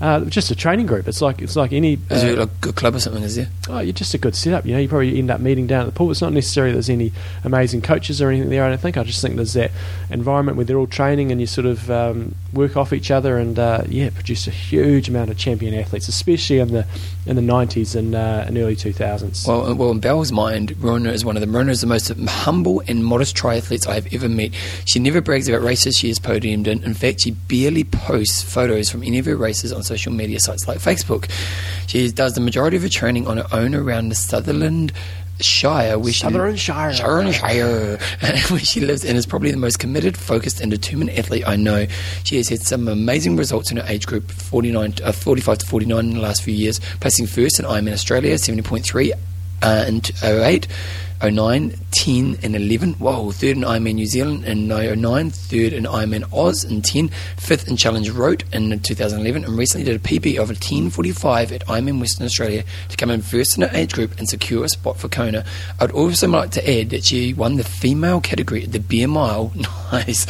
Uh, just a training group. It's like it's like any. Is uh, it like a good club or something? Is there? Oh, you're just a good setup. You know, you probably end up meeting down at the pool. It's not necessarily there's any amazing coaches or anything there. I don't think. I just think there's that environment where they're all training and you sort of um, work off each other and uh, yeah, produce a huge amount of champion athletes, especially in the in the 90s and, uh, and early 2000s. Well, well, in Belle's mind, Rona is one of them. Rona is the most humble and modest triathletes I have ever met. She never brags about races she has podiumed in. In fact, she barely posts photos from any of her races on social media sites like Facebook. She does the majority of her training on her own around the Sutherland Shire, where Sutherland she, Shire. Sutherland Shire, where she lives and is probably the most committed, focused, and determined athlete I know. She has had some amazing results in her age group, 49, uh, 45 to 49 in the last few years, placing first in Ironman Australia, 70.3 uh, in 08. 09, 10, and 11. Whoa, third in Ironman New Zealand in 09, third in Ironman Oz in 10, fifth in Challenge Roth in 2011, and recently did a PB of a 10.45 at Ironman Western Australia to come in first in her age group and secure a spot for Kona. I'd also like to add that she won the female category at the Beer Mile. Nice.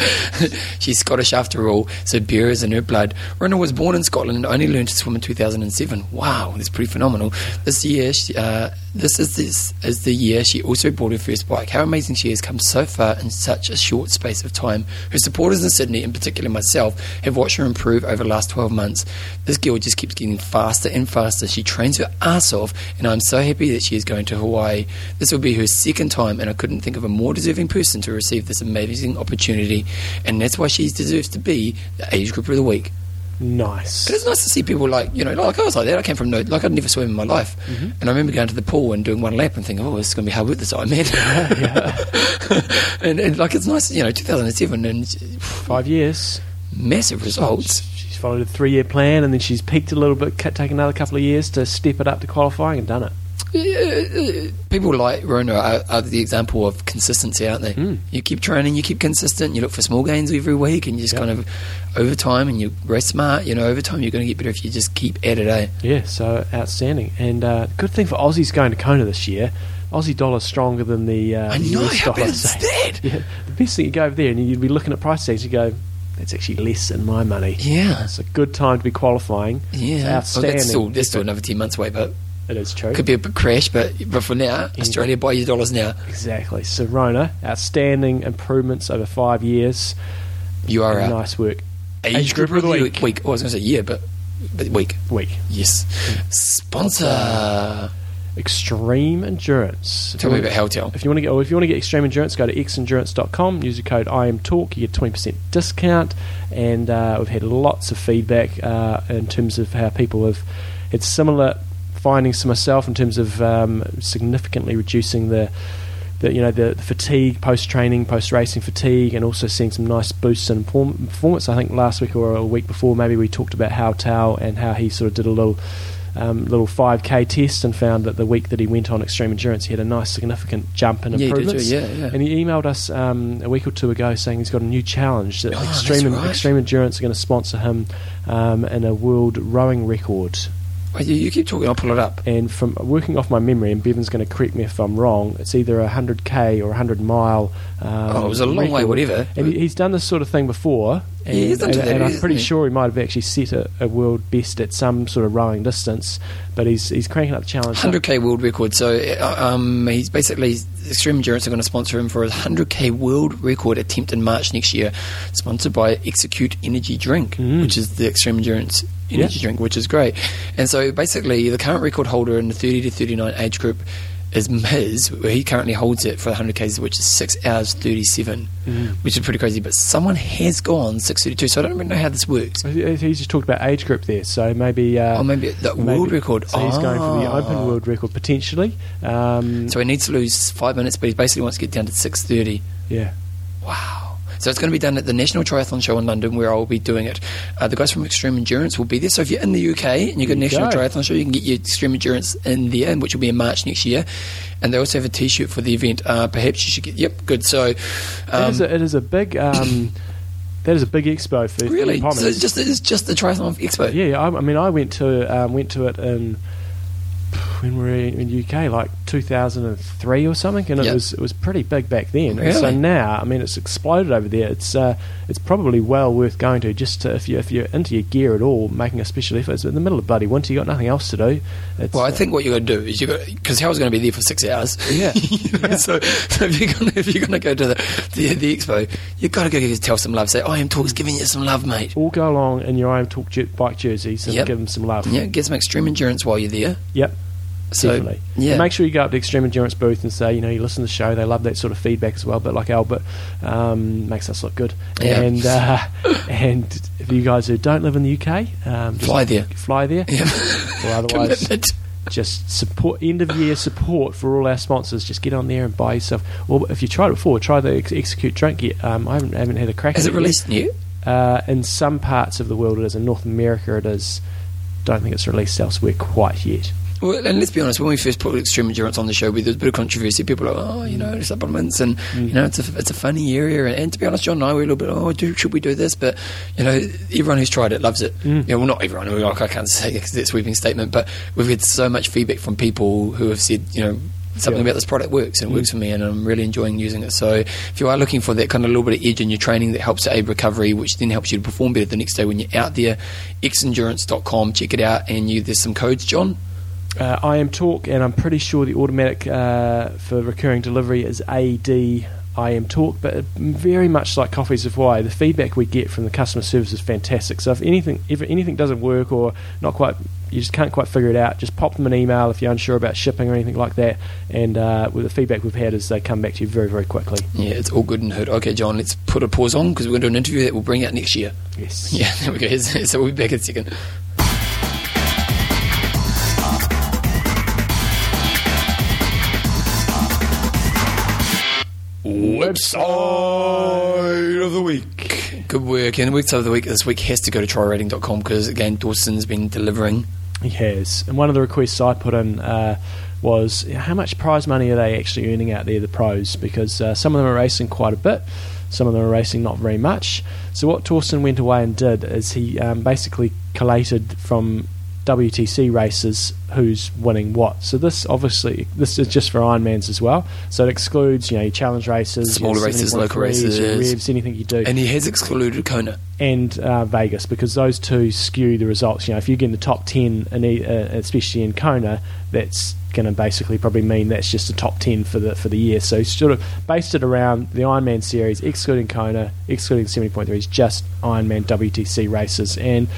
She's Scottish after all, so beer is in her blood. Rona was born in Scotland and only learned to swim in 2007. Wow, that's pretty phenomenal. This year, she, uh, this is this is the year she also bought her first bike. How amazing she has come so far in such a short space of time. Her supporters in Sydney, in particular myself, have watched her improve over the last 12 months. This girl just keeps getting faster and faster. She trains her ass off, and I'm so happy that she is going to Hawaii. This will be her second time, and I couldn't think of a more deserving person to receive this amazing opportunity, and that's why she deserves to be the age group of the week. Nice. But it's nice to see people like, you know, like I was like that. I came from no, like I'd never swim in my life. Mm-hmm. And I remember going to the pool and doing one lap and thinking, oh, this is going to be hard work this time, man. and, and like it's nice, you know, 2007 and Five years. massive results. She's followed a three year plan and then she's peaked a little bit, taken another couple of years to step it up to qualifying and done it. People like Rona are, are the example of consistency, aren't they? Mm. You keep training, you keep consistent, you look for small gains every week, and you just Yep. kind of over time, and you rest smart. You know, over time, you're going to get better if you just keep at it. Eh? Yeah, so outstanding. And uh, good thing for Aussies going to Kona this year. Aussie dollar stronger than the uh, I know US how dollar. Yeah, the best thing you go over there and you'd be looking at price tags. You go, that's actually less than my money. Yeah, It's a good time to be qualifying. It's yeah. Well, outstanding. that's still that's still another ten months away, but it is true. could be a bit crash. But but for now, Australia buy your dollars now. Exactly. So Rona, outstanding improvements over five years. You are our nice work. age group of the week. week. Oh, I was going to say year, but but week. Week. Yes. Sponsor. Extreme endurance. Tell me about Helltail. If you want to get, or if you want to get extreme endurance, go to xendurance.com. Use the code IMTalk. You get twenty percent discount, and uh, we've had lots of feedback uh, in terms of how people have had similar findings to myself in terms of um, significantly reducing the. The, you know the, the fatigue post training post racing fatigue and also seeing some nice boosts in perform- performance I think last week or a week before maybe we talked about how Tao and how he sort of did a little um, little 5k test and found that the week that he went on extreme endurance he had a nice significant jump in Yeah, improvements too, yeah, yeah. and he emailed us um, a week or two ago saying he's got a new challenge that Oh, extreme right. extreme endurance are going to sponsor him um, in a world rowing record Wait, you, you keep talking. I'll pull it up. and from working off my memory, and Bevan's going to correct me if I'm wrong, it's either a 100k or a 100 mile. Um, Oh, it was a long way, whatever. And he- he's done this sort of thing before. And, Yeah, he's done and, and I'm pretty sure he might have actually set a, a world best at some sort of rowing distance, but he's he's cranking up the challenge. 100k world record. So uh, um, he's basically Extreme Endurance are going to sponsor him for his 100k world record attempt in March next year, sponsored by Execute Energy Drink, Mm. which is the Extreme Endurance energy Yeah. drink, which is great. And so basically, the current record holder in the 30 to 39 age group is Miz, where he currently holds it for 100Ks, which is 6 hours 37, Mm. which is pretty crazy. But someone has gone 632, so I don't really know how this works. He just talked about age group there, so maybe. Uh, Oh, maybe the maybe- world record. So he's going for the Ah. open world record potentially. Um, So he needs to lose five minutes, but he basically wants to get down to 630. yeah. Wow. So it's going to be done at the National Triathlon Show in London, where I'll be doing it. Uh, the guys from Extreme Endurance will be there. So if you're in the UK and you've got a National go. Triathlon Show, you can get your Extreme Endurance in there, which will be in March next year. And they also have a T-shirt for the event. Uh, perhaps you should get. Yep, good. So, um, is a, it is a big. Um, that is a big expo for really, so it's just it's just the Triathlon Expo. Yeah, I, I mean, I went to um, went to it in when we were in the UK, like 2003 or something, and it was it was pretty big back then. And So now, I mean, it's exploded over there. It's uh, it's probably well worth going to just to, if you if you're into your gear at all, making a special effort. It's in the middle of bloody winter. You have got nothing else to do. It's, Well, I uh, think what you got to do is you got because Howard's going to be there for six hours. Yeah. You know, So, so if you're going to if you're going to go to the, the the expo, you have got to go give, tell some love. Say, I am Talk's giving you some love, mate. all go along in your own talk jer- bike jerseys and Yep. give them some love. Yeah, get some extreme endurance while you're there. Yep. So, Definitely. yeah. And make sure you go up to the Extreme Endurance booth and say, you know, you listen to the show. They love that sort of feedback as well. But like Albert, um, makes us look good. Yeah. And uh, and if you guys who don't live in the UK, um, just Fly there. Fly there. Yeah. Or otherwise, just support end of year support for all our sponsors. Just get on there and buy yourself. Well, if you tried it before, try the Ex- Execute drink. Yet. Um, I haven't, haven't had a crack. Has at it released new? Uh, in some parts of the world, it is. In North America, it is. Don't think it's released elsewhere quite yet. Well, and let's be honest, when we first put extreme endurance on the show, there was a bit of controversy. People were like, oh, you know, supplements, and Mm. you know, it's a it's a funny area. And, and to be honest, John and I were a little bit, oh, do should we do this? But you know, everyone who's tried it loves it. Mm. Yeah, well, not everyone. Like I can't say it's a sweeping statement, but we've had so much feedback from people who have said, you know. Something Yeah. about this product works and it Mm. works for me, and I'm really enjoying using it. So, if you are looking for that kind of little bit of edge in your training that helps to aid recovery, which then helps you to perform better the next day when you're out there, xendurance.com, check it out. And you, there's some codes, John. Uh, I am Talk, and I'm pretty sure the automatic uh, for recurring delivery is AD I am Talk, but very much like Coffees of Why, the feedback we get from the customer service is fantastic. So if anything, if anything doesn't work or not quite, you just can't quite figure it out, just pop them an email if you're unsure about shipping or anything like that. And uh, with the feedback we've had is they come back to you very, very quickly. Yeah, it's all good and heard. Okay, John, let's put a pause on because we're going to do an interview that we'll bring out next year. Yes. Yeah, there we go. So we'll be back in a second. Website of the week. Good work. And the website of the week this week has to go to trirating.com because, again, Dawson's been delivering. He has. And one of the requests I put in uh, was you know, how much prize money are they actually earning out there, the pros? Because uh, some of them are racing quite a bit, some of them are racing not very much. So, what Thorsten went away and did is he um, basically collated from WTC races who's winning what. So this obviously this is just for Ironmans as well. So it excludes you know your challenge races, Smaller races, local 70.3s, your races. revs, anything you do And he has excluded Kona. and uh, Vegas because those two skew the results. You know, if you get in the top ten, in e- uh, especially in Kona, that's going to basically probably mean that's just a top ten for the for the year. So he's sort of based it around the Ironman series, excluding Kona, excluding seventy point threes, just Ironman WTC races, and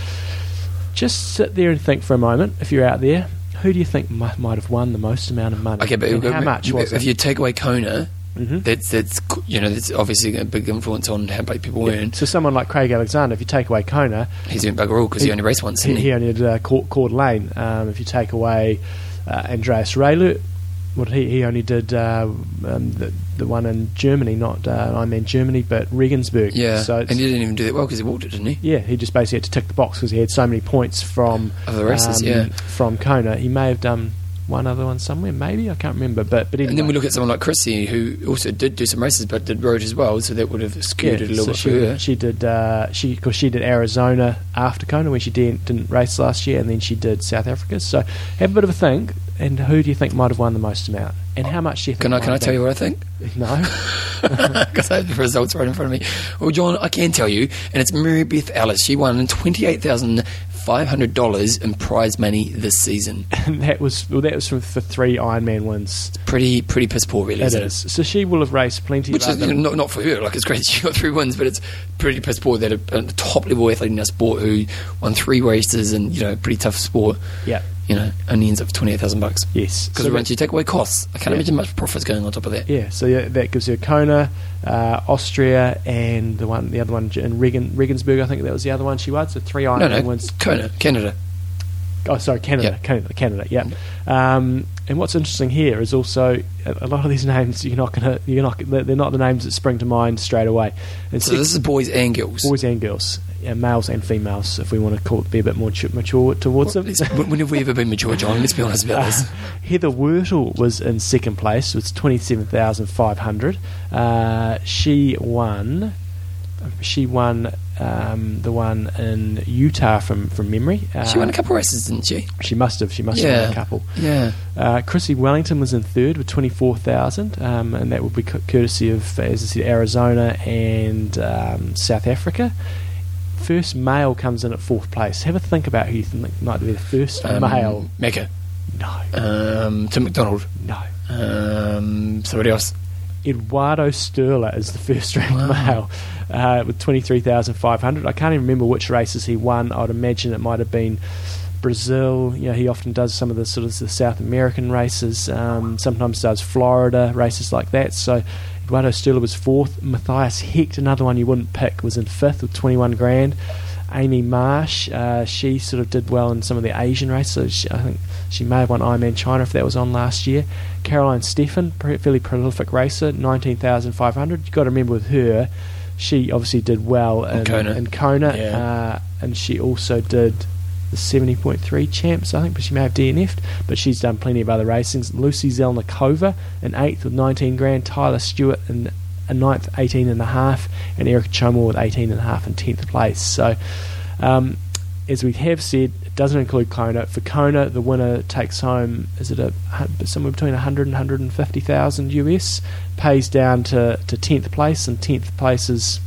just sit there and think for a moment. If you're out there, who do you think might, might have won the most amount of money? Okay, but and how much was if it? you take away Kona, Mhm. that's that's you know that's obviously a big influence on how much people Yeah. earn. So someone like Craig Alexander, if you take away Kona, He's doing bugger all because he, He- only raced once. he, he? he only did uh, Court, Coeur d'Alene. Um, if you take away uh, Andreas Raelert, what he he only did uh, um, the the one in Germany, not uh, I mean Germany, but Regensburg. Yeah, so and he didn't even do that well because he walked it, didn't he? yeah, he just basically had to tick the box because he had so many points from the races, um, yeah. from Kona. He may have done one other one somewhere, maybe I can't remember. But but anyway. And then we look at someone like Chrissie, who also did do some races but did road as well, so that would have skewed it a little so bit she, for her. she did uh, she because she did Arizona after Kona when she didn't, didn't race last year, and then she did South Africa. So have a bit of a think. And who do you think might have won the most amount? And how much do you think? Can I can I tell you what I think? No. Because I have the results right in front of me. Well, John, I can tell you, and it's Mary Beth Ellis. She won twenty eight thousand five hundred dollars in prize money this season. and that was well, that was for, for three Ironman wins. Pretty pretty piss poor, really. It isn't is. So she will have raced plenty Which of is other- you know, not, not for her. Like it's great she got three wins, but it's pretty piss poor that a, a top level athlete in our sport who won three races and you know pretty tough sport. Yeah. You know, only ends up twenty eight thousand bucks. Yes. Because So once you take away costs, I can't Yeah. imagine much profits going on top of that. Yeah, so yeah, that gives you Kona, uh, Austria, and the one, the other one in Regen, Regensburg. I think that was the other one she won. So three No, Ironman no, wins. Kona, Canada. Oh, sorry, Canada. Canada, Canada. Yeah. Um, and what's interesting here is also a, lot of these names you're not gonna, you're not, they're they're not the names that spring to mind straight away. And So six- this is boys and girls. boys and girls, yeah, males and females, if we want to call it, be a bit more mature, mature towards them. When have we ever been mature, John? Let's be honest about this. Uh, Heather Wurtele was in second place with twenty seven thousand five hundred. Uh, she won. She won um, the one in Utah from, from memory. Uh, she won a couple of races, didn't she? She must have. She must have won a couple. Yeah. Uh, Chrissie Wellington was in third with 24,000, um, and that would be courtesy of, as I said, Arizona and um, South Africa. First male comes in at fourth place. Have a think about who you think might be the first Um, male. Macca. No, Um, Tim McDonald. no. Um, somebody else. Eduardo Sturla is the first ranked Wow. male uh, with 23,500. I can't even remember which races he won. I'd imagine it might have been Brazil. You know, he often does some of the sort of the South American races. Um, sometimes does Florida races like that. So Eduardo Sturla was fourth. Matthias Hecht, another one you wouldn't pick, was in fifth with 21 grand. Amy Marsh, uh, she sort of did well in some of the Asian races. So she, I think she may have won Ironman China if that was on last year. Caroline Steffen, fairly prolific racer, 19,500. You've got to remember with her, she obviously did well in Kona. in Kona Yeah. uh, and she also did the 70.3 champs, I think, but she may have DNF'd. But she's done plenty of other racings. Lucie Zelenkova in eighth with 19 grand. Tyler Stewart in a ninth, 18 and a half, and Erika Csomor with 18 and a half in 10th place. So, um, as we have said, it doesn't include Kona. For Kona, the winner takes home, is it a somewhere between 100 and 150,000 US, pays down to, to 10th place, and 10th place is,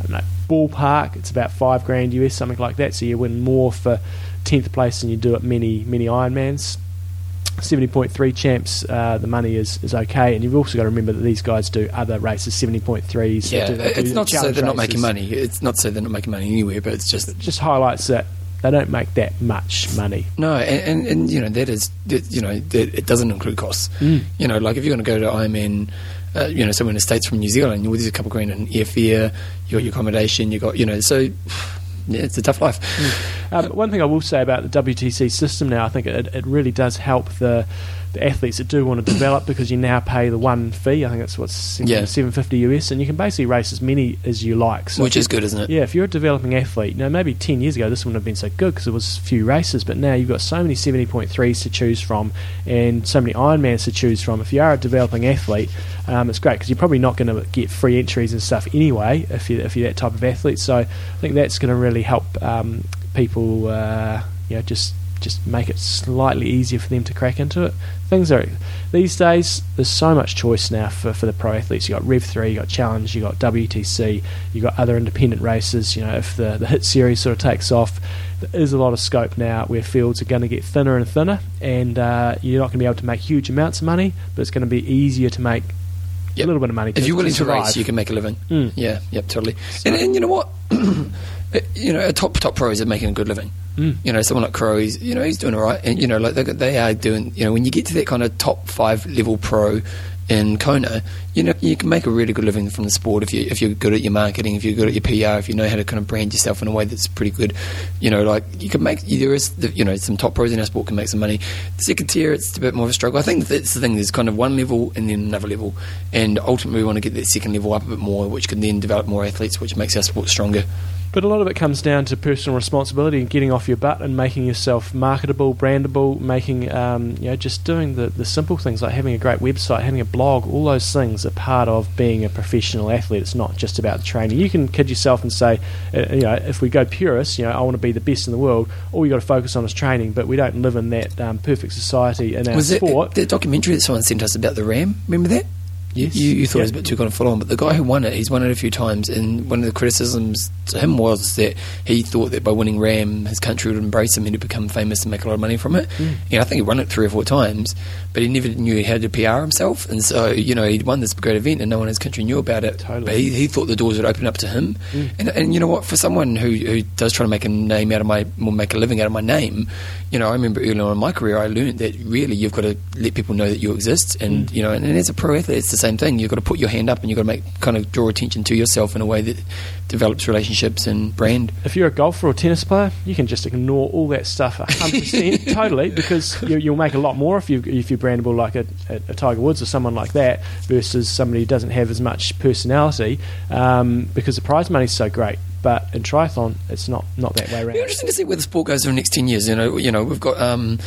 I don't know, ballpark, it's about 5 grand US, something like that. So you win more for 10th place than you do at many, many Ironmans. 70.3 champs, uh, the money is, is okay, and you've also got to remember that these guys do other races, 70.3s. they Yeah, do- they do it's not to say they're not races. making money. It's not to say they're not making money anywhere, but it's just It just highlights that they don't make that much money. no, and, and, and you know that is you know it doesn't include costs. Mm. You know, like if you're going to go to Ironman, uh, you know, somewhere in the states from New Zealand, well, there's a couple of grand in airfare, you got your accommodation, you got you know, so yeah, it's a tough life. Um, one thing I will say about the WTC system now, I think it, it really does help the, the athletes that do want to develop because you now pay the one fee. I think it's what's Yeah. seven fifty US, and you can basically race as many as you like. So Which is good, isn't it? Yeah, if you're a developing athlete, you know, maybe 10 years ago this wouldn't have been so good because there was few races, but now you've got so many 70.3s to choose from and so many Ironmans to choose from. If you are a developing athlete, um, it's great because you're probably not going to get free entries and stuff anyway if you're, if you're that type of athlete. So I think that's going to really help um, people, uh, you know, just just make it slightly easier for them to crack into it. Things are these days. There's so much choice now for, for the pro athletes. You got Rev three, you got Challenge, you got WTC, you got other independent races. You know, if the the hit series sort of takes off, there is a lot of scope now where fields are going to get thinner and thinner, and uh, you're not going to be able to make huge amounts of money, but it's going to be easier to make Yep. a little bit of money. If you're willing to race, you can make a living. Mm. Yeah, yep, totally. And, and you know what? you know, a top top pros are making a good living. Mm. You know, someone like Crow, he's you know he's doing all right, and you know, like they, they are doing. You know, when you get to that kind of top five level pro in Kona, you know, you can make a really good living from the sport if you if you're good at your marketing, if you're good at your PR, if you know how to kind of brand yourself in a way that's pretty good. You know, like you can make there is the, you know some top pros in our sport can make some money. The second tier, it's a bit more of a struggle. I think that's the thing. There's kind of one level and then another level, and ultimately we want to get that second level up a bit more, which can then develop more athletes, which makes our sport stronger. But a lot of it comes down to personal responsibility and getting off your butt and making yourself marketable, brandable, making um, you know just doing the, the simple things like having a great website, having a blog. All those things are part of being a professional athlete. It's not just about the training. You can kid yourself and say, uh, you know, if we go purist, you know, I want to be the best in the world. All you got to focus on is training. But we don't live in that um, perfect society in our Was it sport. the documentary that someone sent us about the RAAM? Remember that? Yes. You, you thought it was a bit too kind of full on, but the guy who won it, he's won it a few times, and one of the criticisms to him was that he thought that by winning RAAM, his country would embrace him and he'd become famous and make a lot of money from it. Mm. You know, I think he won it three or four times, but he never knew how to PR himself, and so you know he'd won this great event and no one in his country knew about it. Totally. But he, he thought the doors would open up to him, Mm. and, and you know what? For someone who, who does try to make a name out of my, well, make a living out of my name, you know, I remember early on in my career, I learned that really you've got to let people know that you exist, and Mm. you know, and, and as a pro athlete, it's the same thing. You've got to put your hand up, and you've got to make kind of draw attention to yourself in a way that develops relationships and brand. if you're a golfer or tennis player, you can just ignore all that stuff 100% totally because you, you'll make a lot more if, you, if you're brandable like a, a, a Tiger Woods or someone like that versus somebody who doesn't have as much personality um, because the prize money's so great. But in triathlon, it's not not that way around. It'll be interesting to see where the sport goes in the next ten years. You know, you know, we've got um,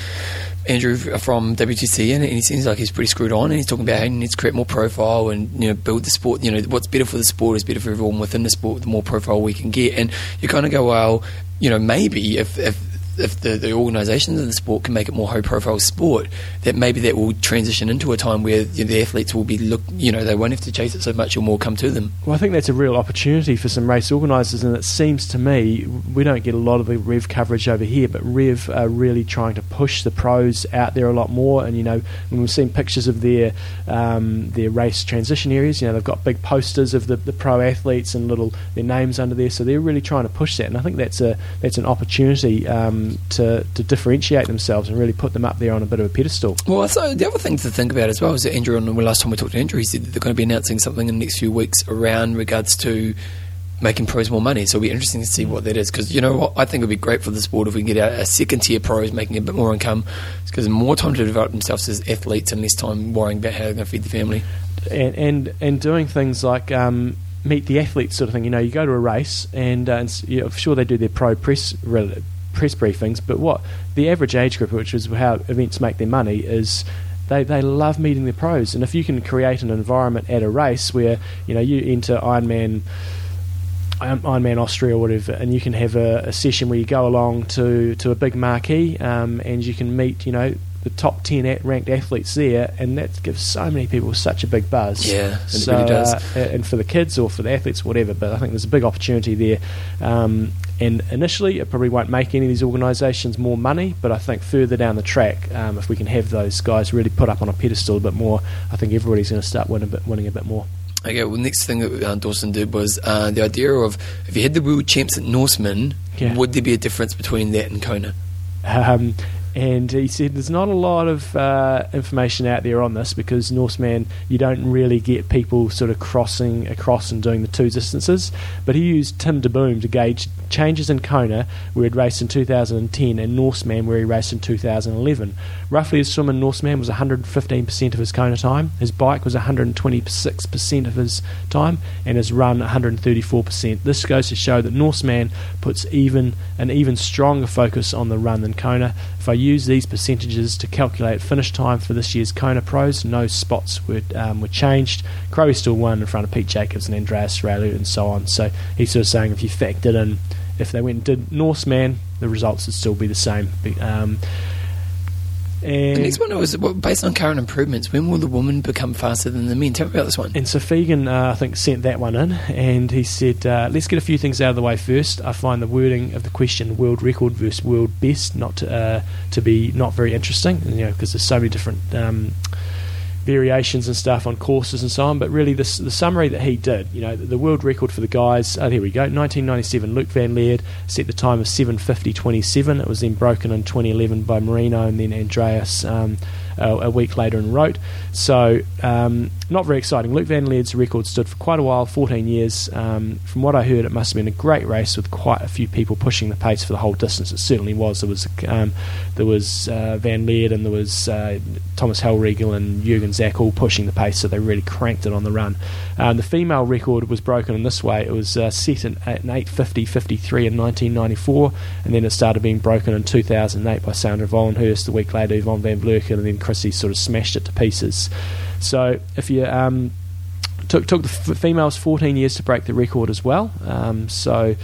Andrew from WTC, and he seems like he's pretty screwed on, and he's talking about how he needs to create more profile and you know build the sport. You know, what's better for the sport is better for everyone within the sport. The more profile we can get, and you kind of go, well, you know, maybe if if if the, the organisations in the sport can make it more high profile sport, that maybe that will transition into a time where the athletes will be look, you know, they won't have to chase it so much, or more come to them. Well, I think that's a real opportunity for some race organisers, and it seems to me we don't get a lot of the Rev coverage over here, but Rev are really trying to push the pros out there a lot more. And you know, when we've seen pictures of their um, their race transition areas, you know, they've got big posters of the, the pro athletes and little their names under there, so they're really trying to push that. And I think that's a that's an opportunity. Um, to, to differentiate themselves and really put them up there on a bit of a pedestal. Well, so the other thing to think about as well is that Andrew, on the last time we talked to Andrew, he said that they're going to be announcing something in the next few weeks around regards to making pros more money. So it'll be interesting to see what that is because you know what I think it would be great for the sport if we can get a, a second tier pros making a bit more income because more time to develop themselves as athletes and less time worrying about how they're going to feed the family. And and, and doing things like. Um, meet the athletes sort of thing. You know, you go to a race, and, uh, and you know, sure they do their pro press press briefings, but what the average age group, which is how events make their money, is they, they love meeting the pros. And if you can create an environment at a race where you know you enter Ironman. Ironman Austria or whatever, and you can have a, a, session where you go along to, to a big marquee um, and you can meet, you know, the top 10 at ranked athletes there, and that gives so many people such a big buzz. Yeah, so, it really does. Uh, and for the kids or for the athletes, whatever, but I think there's a big opportunity there. Um, and initially, it probably won't make any of these organisations more money, but I think further down the track, um, if we can have those guys really put up on a pedestal a bit more, I think everybody's going to start winning a bit, winning a bit more. Okay, well, next thing that uh, Dawson did was uh, the idea of if you had the world champs at Norseman, yeah. would there be a difference between that and Kona? Um, and he said there's not a lot of uh, information out there on this because Norseman you don't really get people sort of crossing across and doing the two distances. But he used Tim DeBoom to gauge changes in Kona where he'd raced in 2010 and Norseman where he raced in 2011. Roughly his swim in Norseman was 115% of his Kona time, his bike was 126% of his time, and his run 134%. This goes to show that Norseman puts even an even stronger focus on the run than Kona. If I use these percentages to calculate finish time for this year's Kona Pros, no spots were, um, were changed. Crowe still won in front of Pete Jacobs and Andreas Raelert and so on. So he's sort of saying if you factored in, if they went and did Norseman, the results would still be the same. Um, the next one was based on current improvements. When will the woman become faster than the men? Tell me about this one. And so Fegan, uh, I think, sent that one in, and he said, uh, "Let's get a few things out of the way first. I find the wording of the question "world record versus world best" not to, uh, to be not very interesting, you know, because there's so many different. Um, variations and stuff on courses and so on. But really, this, the summary that he did, you know, the, the world record for the guys. Oh, here we go. 1997, Luke Van Lierde set the time of 7:50:27. It was then broken in 2011 by Marino and then Andreas. Um, a, a week later in Roth. So, um, not very exciting. Luke Van Lierde's record stood for quite a while 14 years. Um, from what I heard, it must have been a great race with quite a few people pushing the pace for the whole distance. It certainly was. There was um, there was uh, Van Lierde and there was uh, Thomas Hellriegel and Jürgen Zach all pushing the pace, so they really cranked it on the run. Um, the female record was broken in this way. It was uh, set in, at an 8.50.53 in 1994, and then it started being broken in 2008 by Sandra Wallenhorst. A week later, Yvonne Van Vlerken, and then Chrissie sort of smashed it to pieces. So if you um, took took the f- females 14 years to break the record as well, um, so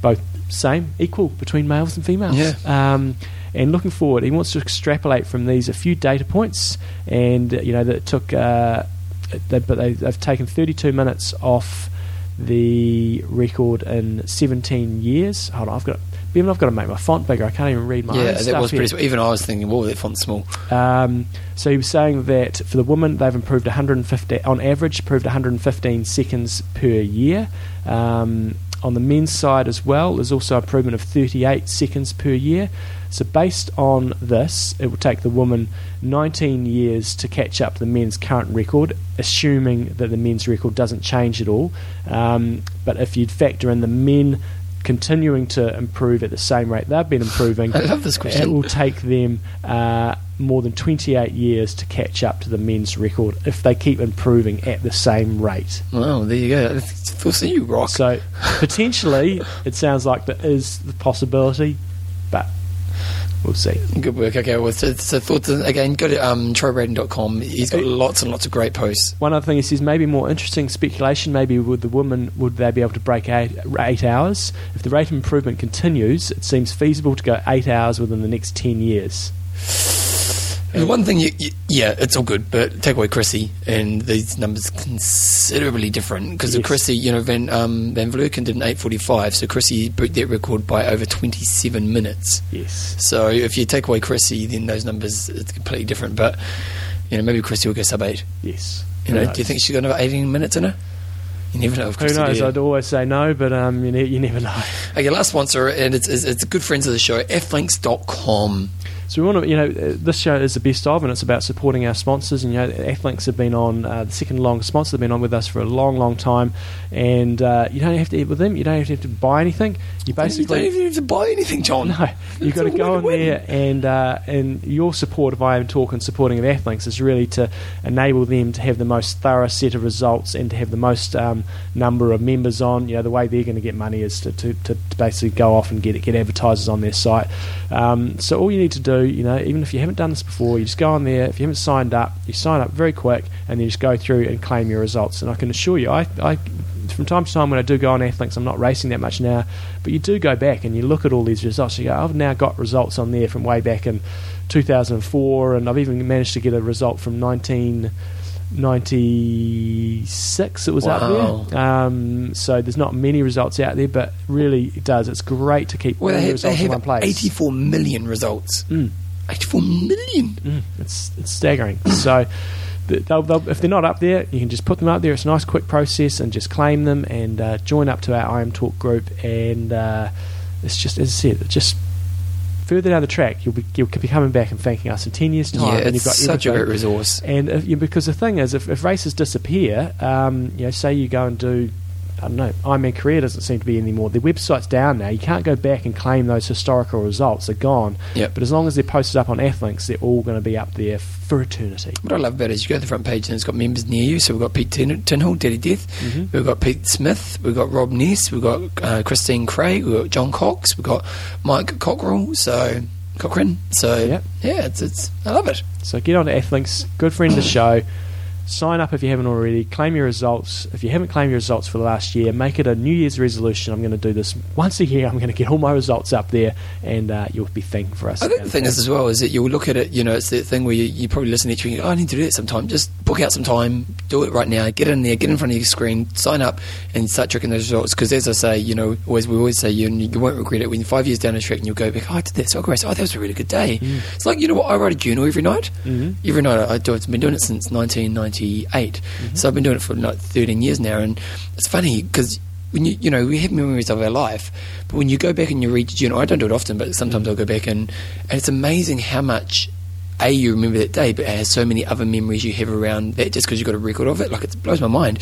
both same equal between males and females. Yeah. Um, and looking forward, he wants to extrapolate from these a few data points, and you know that took, uh, they, but they, they've taken 32 minutes off the record in 17 years. Hold on, I've got even I've got to make my font bigger. I can't even read my. Yeah, that was pretty. Small. Even I was thinking, whoa, that font's small. Um, so he was saying that for the women, they've improved 150 on average, improved 115 seconds per year. Um, on the men's side as well, there's also improvement of 38 seconds per year. So based on this, it will take the woman 19 years to catch up the men's current record, assuming that the men's record doesn't change at all. Um, but if you'd factor in the men continuing to improve at the same rate they've been improving, I love this question. it will take them uh, more than 28 years to catch up to the men's record if they keep improving at the same rate. Well, there you go. We'll see you rock. So potentially, it sounds like there is the possibility, but we'll see. Good work. Okay, well, so, so thoughts again. Go to um, trirating.com. He's got lots and lots of great posts. One other thing he says maybe more interesting speculation. Maybe would the woman would they be able to break eight, eight hours if the rate of improvement continues? It seems feasible to go eight hours within the next ten years. The one thing, you, you, yeah, it's all good, but take away Chrissie, and these numbers considerably different because Yes. Chrissie, you know, Van um, Van Vlerken did an eight forty five, so Chrissie broke that record by over twenty seven minutes. Yes. So if you take away Chrissie, then those numbers it's completely different. But you know, maybe Chrissie will go sub eight. Yes. You know, do you think she's got another eighteen minutes in her? You never know. Who knows? I'd always say no, but um, you, ne- you never know. Okay, last sponsor, and it's, it's, it's good friends of the show, Athlinks.com. So we want to, you know, uh, this show is the best of, and it's about supporting our sponsors. And you know, Athlinks have been on uh, the second longest sponsor. They've been on with us for a long, long time, and uh, you don't have to eat with them. You don't have to have to buy anything. You basically you don't even have to buy anything, John. no, you've got to go in there and uh, and your support of I Am Talk and supporting of Athlinks is really to enable them to have the most thorough set of results and to have the most um, number of members on. You know, the way they're going to get money is to, to, to basically go off and get get advertisers on their site. Um, so all you need to do, you know, even if you haven't done this before, you just go on there. If you haven't signed up, you sign up very quick and then you just go through and claim your results. And I can assure you, I, I from time to time when I do go on Athlinks, I'm not racing that much now, but you do go back and you look at all these results. You go, I've now got results on there from way back in 2004, and I've even managed to get a result from 1996. It was Wow. out there. Um, so there's not many results out there, but really it does. It's great to keep Well, all they the have, they results in one place. 84 million results. Mm. 84 million? Mm, it's it's staggering. so. They'll, they'll, if they're not up there, you can just put them up there. It's a nice, quick process, and just claim them and uh, join up to our IM Talk group. And uh, it's just, as I said, it's just further down the track, you'll be you'll be coming back and thanking us in ten years' time. yeah, and it's you've got such a great resource. And if, you, because the thing is, if, if races disappear, um, you know, say you go and do, I don't know, Ironman Korea doesn't seem to be anymore. The website's down now. You can't go back and claim those historical results. They're gone. Yep. But as long as they're posted up on Athlinks, they're all going to be up there for eternity. What I love about it is you go to the front page and it's got members near you. So we've got Pete Tin- Tinhall, Daddy Death. Mhm. We've got Pete Smith. We've got Rob Ness. We've got uh, Christine Craig. We've got John Cox. We've got Mike Cockrell. So Cochran. So Yep. yeah, it's, it's I love it. So get on to Athlinks, good friend of the show. Sign up if you haven't already. Claim your results. If you haven't claimed your results for the last year, make it a New Year's resolution. I'm going to do this once a year. I'm going to get all my results up there, and uh, you'll be thanking for us. I think the thing is as well is that you'll look at it. You know, it's the thing where you, you probably listen to each week. Oh, I need to do it sometime. Just book out some time, do it right now. Get in there, get in front of your screen, sign up, and start checking those results. Because as I say, you know, always we always say you you won't regret it when five years down the track and you'll go back. Oh, I did this. Oh, great. Oh, that was a really good day. It's like you know what I write a journal every night. Mhm. Every night I do. it. I've been doing it since 1998. So I've been doing it for like 13 years now, and it's funny because when you you know we have memories of our life, but when you go back and you read your journal, I don't do it often, but sometimes I'll go back and and it's amazing how much. A, you remember that day, but it has so many other memories you have around that just because you've got a record of it. Like, it blows my mind.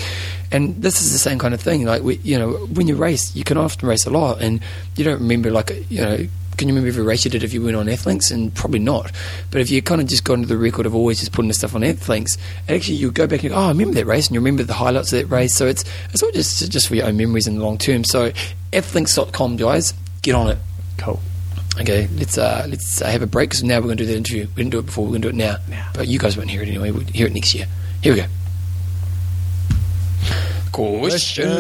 And this is the same kind of thing. Like, we, you know, when you race, you can often race a lot, and you don't remember, like, you know, can you remember every race you did if you went on Athlinks? And probably not. But if you kind of just go into the record of always just putting the stuff on Athlinks, actually you go back and go, oh, I remember that race, and you remember the highlights of that race. So it's it's all just just for your own memories in the long term. So Athlinks.com, guys, get on it. Cool. Okay, let's uh, let's uh, have a break because now we're going to do the interview. We didn't do it before. We're going to do it now. Now. But you guys won't hear it anyway. We'll hear it next year. Here we go. Questions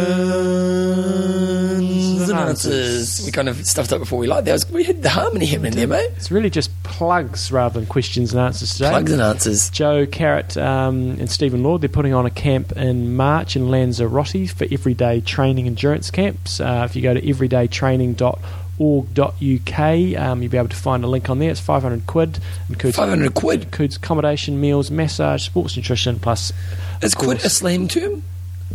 and answers. We kind of stuffed up before we liked that. We had the harmony hymn in there, mate. It's really just plugs rather than questions and answers today. Plugs and answers. Joe Carrot um, and Stephen Lord, they're putting on a camp in March in Lanzarote for everyday training endurance camps. Uh, if you go to everydaytraining.org.uk, um, you'll be able to find a link on there. It's 500 quid. Includes, 500 quid. includes accommodation, meals, massage, sports nutrition, plus. Is quid a slang term?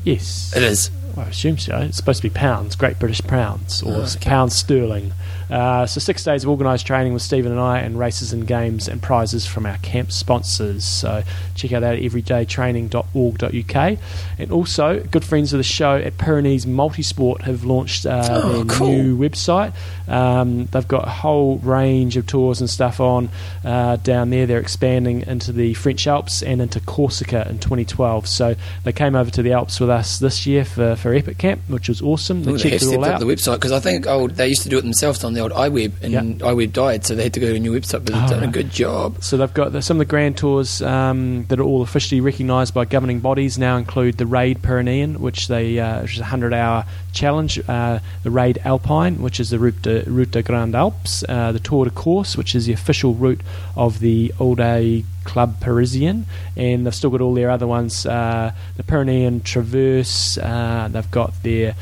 Yes. It is. Well, I assume so. It's supposed to be pounds, Great British pounds, or Oh, okay. pounds sterling. Uh, so six days of organised training with Stephen and I, and races and games and prizes from our camp sponsors. So check out that everydaytraining.org.uk. And also, good friends of the show at Pyrenees Multisport have launched uh, Oh, their cool. new website. Um, they've got a whole range of tours and stuff on uh, down there. They're expanding into the French Alps and into Corsica in 2012. So they came over to the Alps with us this year for, for Epic Camp, which was awesome. They Ooh, they checked have it all out. the website because I think oh they used to do it themselves on the old iWeb and Yeah. iWeb died, so they had to go to a new website. But they've Oh, done a good job. So they've got the, some of the grand tours um, that are all officially recognised by governing bodies now include the Raid Pyrenean, which they uh, which is a hundred hour challenge, uh, the Raid Alpine, which is the Route de, Route des Grandes Alpes, uh, the Tour de Corse, which is the official route of the Audax Club Parisien, and they've still got all their other ones, uh, the Pyrenean Traverse. Uh, they've got their.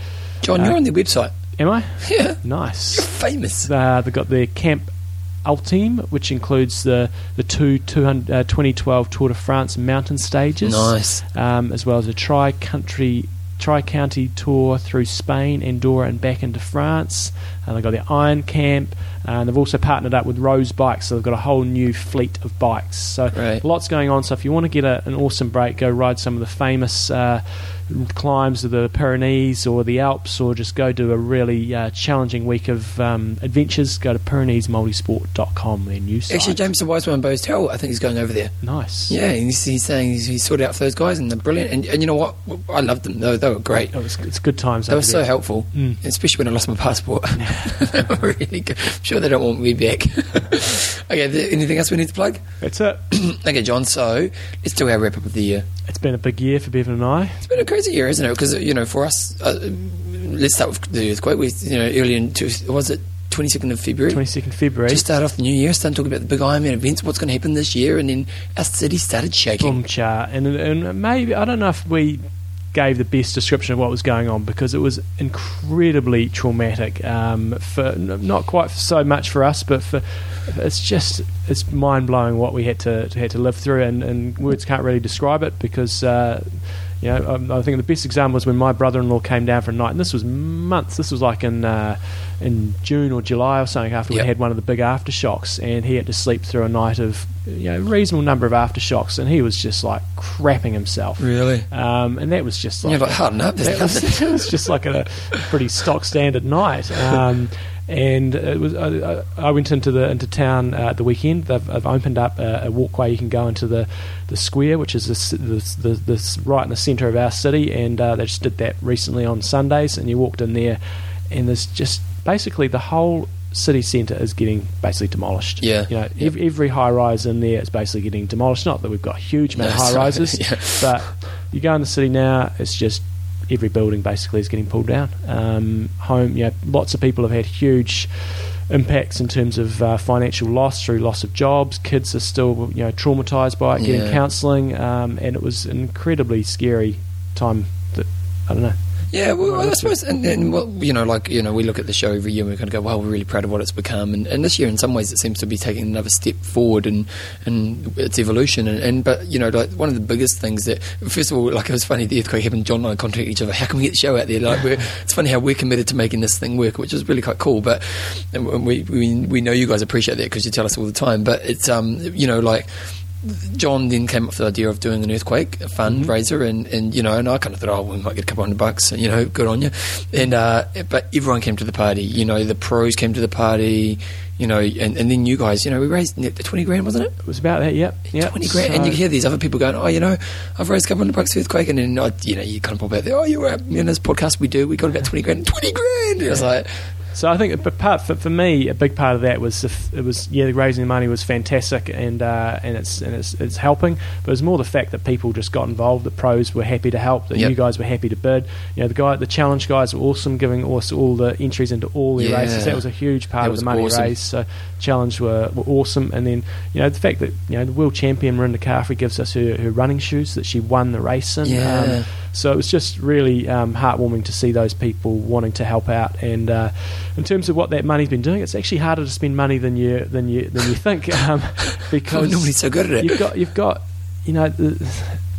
John, Uh, you're on their website. Am I? Yeah, Nice. you're famous. Uh, they've got their Camp Ultime, which includes the the two 200, uh, 2012 Tour de France mountain stages, Nice. um, as well as a tri-country tri-county tour through Spain, Andorra, and back into France. And they've got their Iron Camp, and they've also partnered up with Rose Bikes, so they've got a whole new fleet of bikes. So Right. lots going on. So if you want to get a, an awesome break, go ride some of the famous. Climbs of the Pyrenees or the Alps, or just go do a really uh, challenging week of um, adventures, go to PyreneesMultisport.com, new site. Actually, James the Wise One Bose Tell, I think he's going over there. nice. Yeah, and he's, he's saying he's, he's sorted out for those guys and they're brilliant. And, and you know what? I loved them. They were, they were great. Oh, it's, it's good times. They were so there. helpful, Mm. especially when I lost my passport. they were really good. I'm sure they don't want me back. okay, th- anything else we need to plug? That's it. okay, John, so let's do our wrap up of the year. It's been a big year for Bevan and I. It's been a crazy year, isn't it? Because, you know, for us, uh, let's start with the earthquake. We, you know, early in, two, was it 22nd of February? 22nd February. Just start off the new year, start talking about the big Ironman events, what's going to happen this year, and then our city started shaking. boom chart, and and maybe I don't know if we gave the best description of what was going on because it was incredibly traumatic. Um, for not quite so much for us, but for it's just it's mind blowing what we had to, had to live through, and, and words can't really describe it because. Uh, you know, um, I think the best example was when my brother-in-law came down for a night, and this was months. This was like in uh, in June or July or something after Yep. we had one of the big aftershocks, and he had to sleep through a night of you know reasonable number of aftershocks, and he was just like crapping himself. Really? Um, and that was just like you're like, harden up, that was, it was just like a pretty stock standard night. Um, and it was. I, I I went into the into town uh, at the weekend. They've, they've opened up a, a walkway you can go into the, the square, which is this, this, this, this right in the centre of our city. And uh, they just did that recently on Sundays. And you walked in there, and there's just basically the whole city centre is getting basically demolished. Yeah. you know, Yeah. ev- every high rise in there is basically getting demolished. Not that we've got a huge amount No, of high rises, Yeah. but you go in the city now, it's just every building basically is getting pulled down. Um, home, you know, lots of people have had huge impacts in terms of uh, financial loss through loss of jobs. Kids are still, you know, traumatized by it, getting Yeah. counselling, um, and it was an incredibly scary time. That I don't know. Yeah, well, I suppose, and, and well, you know, like you know, we look at the show every year and we kind of go, "Well, we're really proud of what it's become." And, and this year, in some ways, it seems to be taking another step forward and in its evolution. And, and but you know, like one of the biggest things that, first of all, like it was funny, the earthquake happened. John and I contacted each other. How can we get the show out there? Like, we're, it's funny how we're committed to making this thing work, which is really quite cool. But and we we we know you guys appreciate that because you tell us all the time. But it's um, you know, like. John then came up with the idea of doing an earthquake fundraiser, and, and you know, and I kind of thought, oh, we might get a couple hundred bucks, you know, good on you. And uh, but everyone came to the party, you know, the pros came to the party, you know, and, and then you guys, you know, we raised twenty grand, wasn't it? It was about that. Yep. Yep. Twenty grand, and you So- hear these other people going, "Oh, you know, I've raised a couple hundred bucks for earthquake," and then uh, you know, you kind of pop out there, "Oh, you were in this podcast we do, we got about twenty grand, twenty grand." And I was like, So I think, but part for, for me, a big part of that was if it was yeah, the raising the money was fantastic and uh, and it's and it's, it's helping, but it was more the fact that people just got involved. The pros were happy to help. That Yep. you guys were happy to bid. You know, the guy, the challenge guys were awesome, giving us all the entries into all the Yeah. races. That was a huge part That of the money awesome. raised. So challenge were, were awesome, and then you know the fact that you know the world champion Mirinda Carfrae gives us her, her running shoes that she won the race in. Yeah. Um, so it was just really um, heartwarming to see those people wanting to help out. And uh, in terms of what that money's been doing, it's actually harder to spend money than you than you than you think, um, "I'm because normally so good at it." you've got you've got you know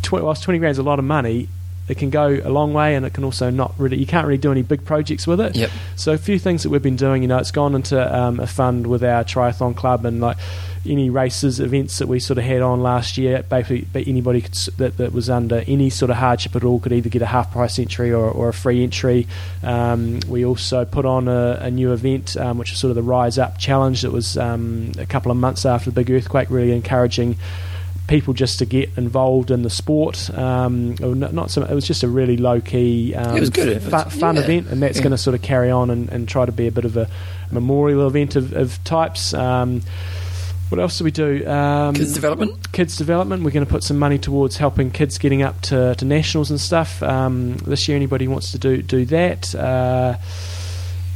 tw- whilst twenty grand is a lot of money. it can go a long way, and it can also not really. You can't really do any big projects with it. Yep. So a few things that we've been doing. You know, it's gone into um, a fund with our triathlon club, and like any races, events that we sort of had on last year, basically but anybody could, that, that was under any sort of hardship at all could either get a half price entry or, or a free entry. Um, we also put on a, a new event, um, which is sort of the Rise Up Challenge. That was um, a couple of months after the big earthquake, really encouraging people just to get involved in the sport. Um, not, not so, it was just a really low key, um, it was good. fun, fun yeah. event, and that's Yeah. going to sort of carry on and, and try to be a bit of a memorial event of, of types. Um, what else do we do? Um, Kids development. kids development. We're going to put some money towards helping kids getting up to, to nationals and stuff. Um, this year, anybody wants to do do that. Uh,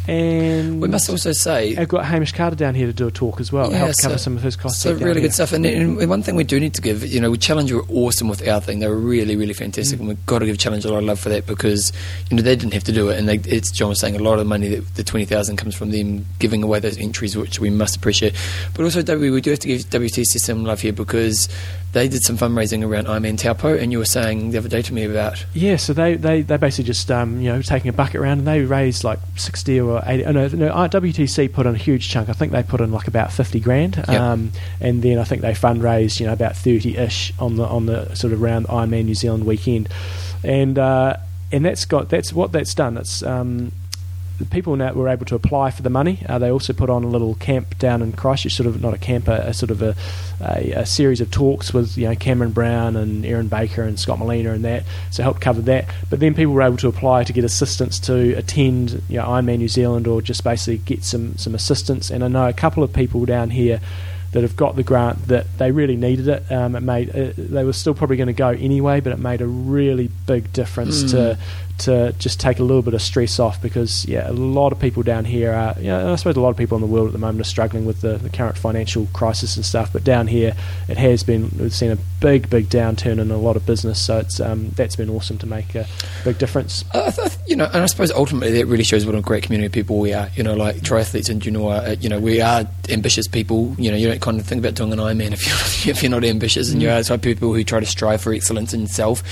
and We must also say I've got Hamish Carter down here to do a talk as well, Yeah, help so- cover some of his costs. So really here. good stuff, and, and one thing we do need to give, you know, Challenge were awesome with our thing. They were really, really fantastic, Mm. and we've got to give Challenge a lot of love for that because you know they didn't have to do it, and they, it's John was saying a lot of the money that the twenty thousand comes from them giving away those entries, which we must appreciate. But also, W, we do have to give WTC some love here because they did some fundraising around Ironman Taupo, and you were saying the other day to me about Yeah, so they, they, they basically just um, you know taking a bucket around and they raised like sixty or eighty. Oh no, no, WTC put in a huge chunk. I think they put in like about fifty grand, Yep. um, and then I think they fundraised you know about thirty ish on the on the sort of round Ironman New Zealand weekend, and uh, and that's got that's what that's done. It's um, people now were able to apply for the money. Uh, they also put on a little camp down in Christchurch, sort of not a camp, a, a sort of a, a, a series of talks with you know Cameron Brown and Erin Baker and Scott Molina and that, so helped cover that. But then people were able to apply to get assistance to attend you know, Ironman New Zealand or just basically get some some assistance. And I know a couple of people down here that have got the grant that they really needed it. Um, it made uh, they were still probably going to go anyway, but it made a really big difference Mm. to to just take a little bit of stress off because yeah, a lot of people down here are you know, I suppose a lot of people in the world at the moment are struggling with the, the current financial crisis and stuff. But down here, it has been we've seen a big big downturn in a lot of business, so it's um, that's been awesome to make a big difference. I th- you know, and I suppose ultimately that really shows what a great community of people we are. You know, like triathletes and you know, uh, you know, we are ambitious people. You know, you don't kind of think about doing an Ironman if you're if you're not ambitious, and you are the type of people who try to strive for excellence in self.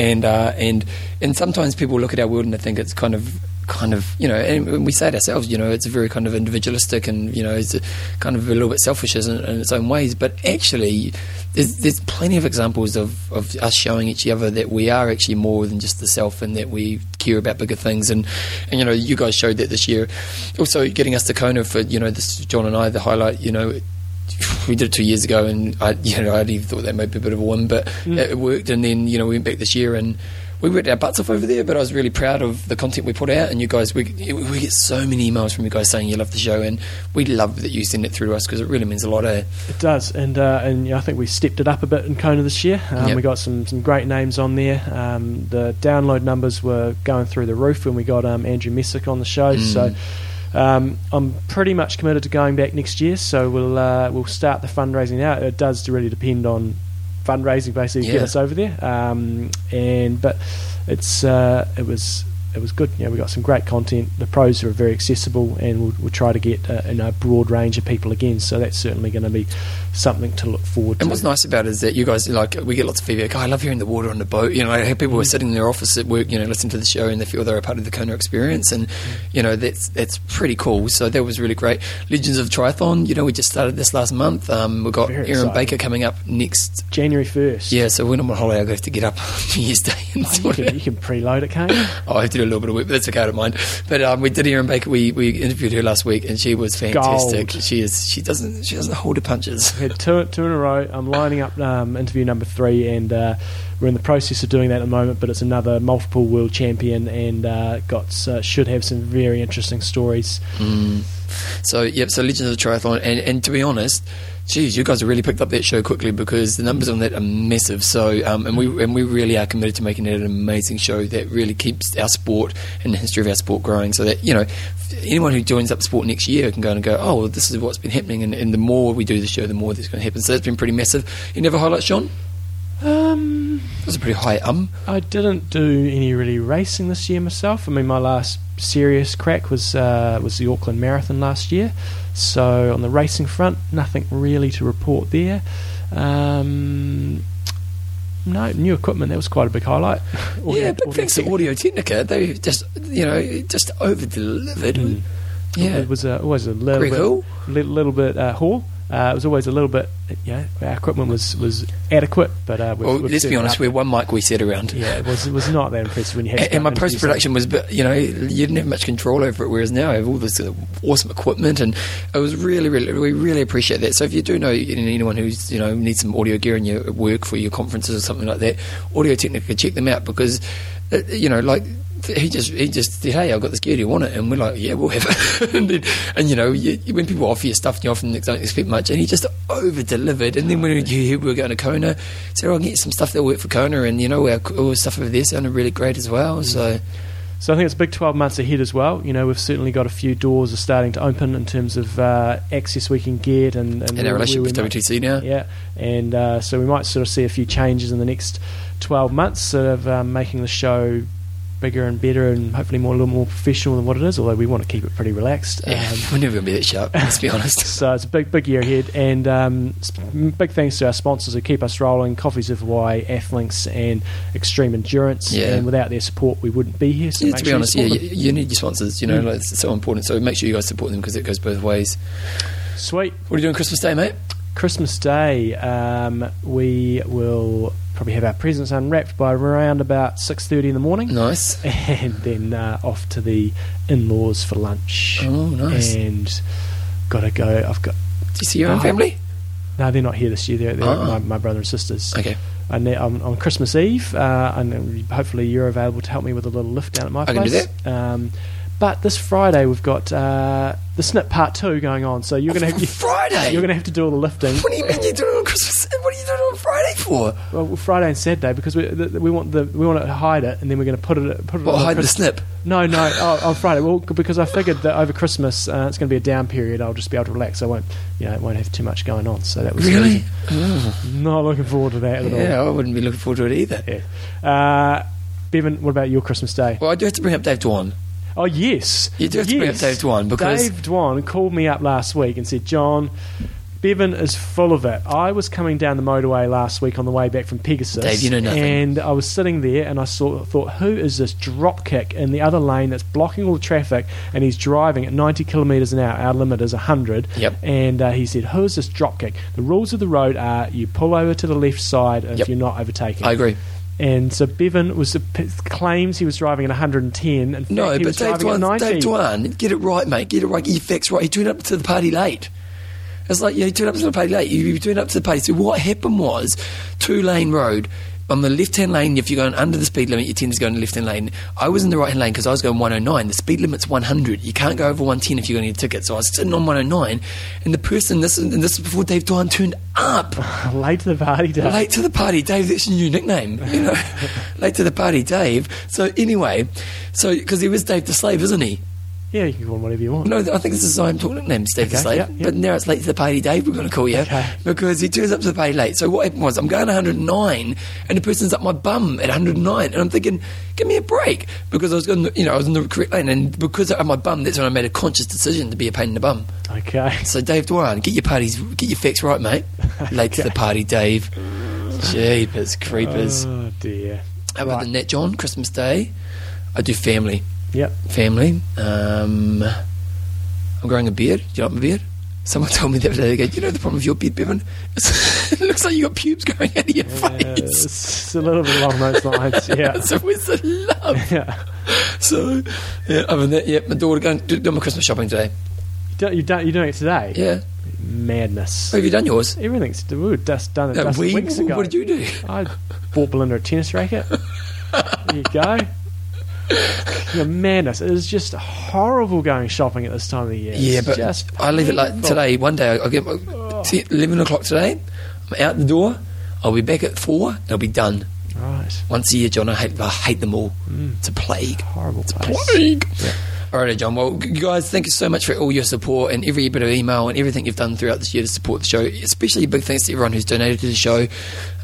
And uh, and and sometimes people look at our world and they think it's kind of kind of you know and we say it ourselves you know it's very kind of individualistic and you know it's kind of a little bit selfish in, in its own ways. But actually there's, there's plenty of examples of, of us showing each other that we are actually more than just the self and that we care about bigger things. And, and you know you guys showed that this year. Also getting us to Kona for you know this John and I the highlight you know we did it two years ago, and I, you know, I even thought that might be a bit of a win, but Mm. it, it worked. And then, you know, we went back this year, and we worked our butts off over there. But I was really proud of the content we put out, and you guys, we, we get so many emails from you guys saying you love the show, and we love that you send it through to us because it really means a lot. Eh? It does, and uh, and you know, I think we stepped it up a bit in Kona this year. Um, Yep. We got some, some great names on there. Um, the download numbers were going through the roof when we got um, Andrew Messick on the show. Mm. So um, I'm pretty much committed to going back next year. So we'll uh, we'll start the fundraising now. It does really depend on fundraising, basically, to Yeah. get us over there. Um, and but it's uh, it was. It was good. You know, we got some great content. The pros are very accessible, and we'll, we'll try to get uh, you know, a broad range of people again. So that's certainly going to be something to look forward to. And what's nice about it is that you guys like we get lots of feedback. Oh, I love hearing the water on the boat. You know, I have people who are sitting in their office at work, you know, listening to the show and they feel they're a part of the Kona experience, and you know that's that's pretty cool. So that was really great. Legends of Triathlon. You know, we just started this last month. Um, we've got Very Erin exciting. Baker coming up next. January first. Yeah, so when I'm on holiday, I have to get up New Year's Day and Oh, you, can, you can preload it, can't you? Oh, I have to do a little bit of work, but that's okay, I don't mind. But um, we did Erin Baker. We, we interviewed her last week, and she was fantastic. Gold. She is. She doesn't. She doesn't hold her punches. Had two, two in a row. I'm lining up um, interview number three, and uh, we're in the process of doing that at the moment. But it's another multiple world champion, and uh, got uh, should have some very interesting stories. Mm. So yep. So Legends of the Triathlon, and, and to be honest, geez, you guys have really picked up that show quickly because the numbers on that are massive. So um, and we and we really are committed to making it an amazing show that really keeps our sport and the history of our sport growing. So that you know, anyone who joins up sport next year can go and go, oh, well, this is what's been happening, and, and the more we do the show, the more that's going to happen. So that's been pretty massive. You never highlight Sean? Um, That was a pretty high um. I didn't do any really racing this year myself. I mean, my last serious crack was uh, was the Auckland Marathon last year. So on the racing front, nothing really to report there. Um, No, new equipment. That was quite a big highlight. Audio- yeah, but thanks to Audio Technica, they just you know just over delivered. Mm. Yeah, It was uh, always a little Very bit, cool. li- little bit uh, haul. Uh, it was always a little bit, you know, our equipment was, was adequate, but uh, we've, well, we've let's be honest, up. we're one mic we set around. Yeah, it was it was not that impressive when you had. And, and my post production was, bit- you know, you didn't have much control over it. Whereas now I have all this uh, awesome equipment, and it was really, really, we really appreciate that. So if you do know anyone who's, you know, needs some audio gear in your work for your conferences or something like that, Audio Technica, check them out because, uh, you know, like. He just he just said, "Hey, I've got this gear. Do you want it?" And we're like, "Yeah, we'll have it." and, then, and you know, you, when people offer you stuff, you often don't expect much. And he just over delivered. And then when you we were going to Kona, said, "Oh, "I'll get some stuff that will work for Kona." And you know, our, our stuff over there sounded really great as well. So So I think it's a big 12 months ahead as well. You know, we've certainly got a few doors are starting to open in terms of uh, access we can get and, and and our relationship with might- WTC now. Yeah, and uh, so we might sort of see a few changes in the next 12 months, sort of um, making the show bigger and better and hopefully more a little more professional than what it is. Although we want to keep it pretty relaxed. Yeah, Um, we're never going to be that sharp, let's be honest. so it's a big, big year ahead, and um, big thanks to our sponsors who keep us rolling: Coffees of Hawaii, Athlinks, and Extreme Endurance. Yeah. And without their support, we wouldn't be here. So Yeah, to be sure you honest, yeah, you, you need your sponsors, you know, Mm. like, it's so important. So make sure you guys support them because it goes both ways. Sweet. What are you doing Christmas Day, mate? Christmas Day, um, we will probably have our presents unwrapped by around about six thirty in the morning, Nice. and then uh, off to the in-laws for lunch. Oh, nice. And got to go. I've got Do you see your own Oh. family? no, they're not here this year. They're, they're Oh. my, my brother and sisters. Okay. And on, on Christmas Eve, uh, and hopefully you're available to help me with a little lift down at my I can do place. Um, but this Friday we've got uh, the Snip Part Two going on, so you're going to have Friday? you're going to have to do all the lifting. What do you mean you're doing it on Christmas? What are you doing it on Friday for? Well, Friday and Saturday because we the, the- we want the we want to hide it and then we're going to put it put it. What, on hide the Christ- snip? No, no, oh, on Friday. Well, because I figured that over Christmas uh, it's going to be a down period. I'll just be able to relax. I won't, you know, won't have too much going on. So that was Really? Oh, Not looking forward to that at yeah, all. Yeah, I wouldn't be looking forward to it either. Yeah. Uh, Bevan, what about your Christmas day? Well, I do have to bring up Dave Dwan. Oh yes, You do have to bring up yes. Dave Dwan because- Dave Dwan called me up last week and said, "John, Bevan is full of it." I was coming down the motorway last week on the way back from Pegasus, Dave, you know nothing. and I was sitting there and I saw, thought, "Who is this dropkick in the other lane that's blocking all the traffic?" And he's driving at 90 kilometres an hour. Our limit is 100. Yep. And uh, he said, "Who is this dropkick?" The rules of the road are you pull over to the left side if Yep. you're not overtaking. I agree. And so Bevan was uh, claims he was driving at 110. In fact, No, he but Dave Dwan, Dave Dwan, get it right, mate. Get it right. Get your facts right. He turned up to the party late. It's like, yeah, he turned up to the party late. You, you turned up to the party. So what happened was, two lane road. On the left hand lane, if you're going under the speed limit, you tend to go in the left hand lane. I was in the right hand lane because I was going 109. The speed limit's 100. You can't go over 110 if you're going to get a ticket. So I was sitting on 109, and the person, this, and this is before Dave Dwan turned up. late to the party Dave. Late to the party, Dave. That's your new nickname. You know, late to the party, Dave. So anyway, so because he was Dave the Slave, isn't he? Yeah, you can call him whatever you want. No, I think this is I'm talking nickname, Dave the Okay, Slave. yeah, yeah. But now it's late to the party, Dave. We're going to call you Okay. because he turns up to the party late. So what happened was I'm going 109, and the person's up my bum at 109, and I'm thinking, give me a break because I was going, you know, I was in the correct lane, and because I'm my bum, that's when I made a conscious decision to be a pain in the bum. Okay. So Dave Dwan, get your parties, get your facts right, mate. Late to the party, Dave. Jeepers oh, creepers. Oh dear. How about right. the net, John? Christmas Day, I do family. Yep. Family. Um, I'm growing a beard. Do you like my beard? Someone told me the other day, they go, you know the problem with your beard, Bevan? it looks like you got pubes going out of your Yeah, face. it's a little bit along those lines. Yeah. so where's the love? yeah. So, yeah, other than that, yeah, my daughter going to do my Christmas shopping today. You don't, you don't, you're doing it today? Yeah. Madness. Oh, have you done yours? Everything's we were just done it No, just we, weeks ago. what did you do? I bought Belinda a tennis racket. there you go. Yeah, madness. It is just horrible going shopping at this time of the year. Yeah, It's but just I leave it like today. One day I'll get see, eleven o'clock today. I'm out the door. I'll be back at four. I'll be done Right. once a year, John. I hate, I hate them all. Mm. It's a plague. Horrible It's place. Plague. Yeah. Alrighty, John. Well, guys, thank you so much for all your support and every bit of email and everything you've done throughout this year to support the show. Especially big thanks to everyone who's donated to the show.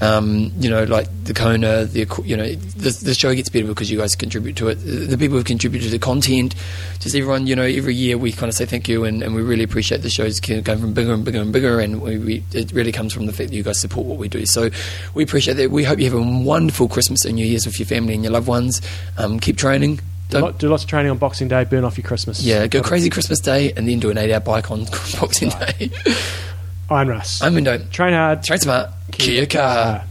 Um, you know, like the Kona, the you know, the, the show gets better because you guys contribute to it. The people who contribute to the content, just everyone. You know, every year we kind of say thank you, and, and we really appreciate the shows going from bigger and bigger and bigger, and we, we, it really comes from the fact that you guys support what we do. So we appreciate that. We hope you have a wonderful Christmas and New Year's with your family and your loved ones. Um, keep training. Do, do lots of training on Boxing Day. Burn off your Christmas. yeah, go crazy Christmas Day and then do an eight hour bike on Boxing Day. Iron Russ. I'm Indo. Train hard. Train smart. Kia kaha.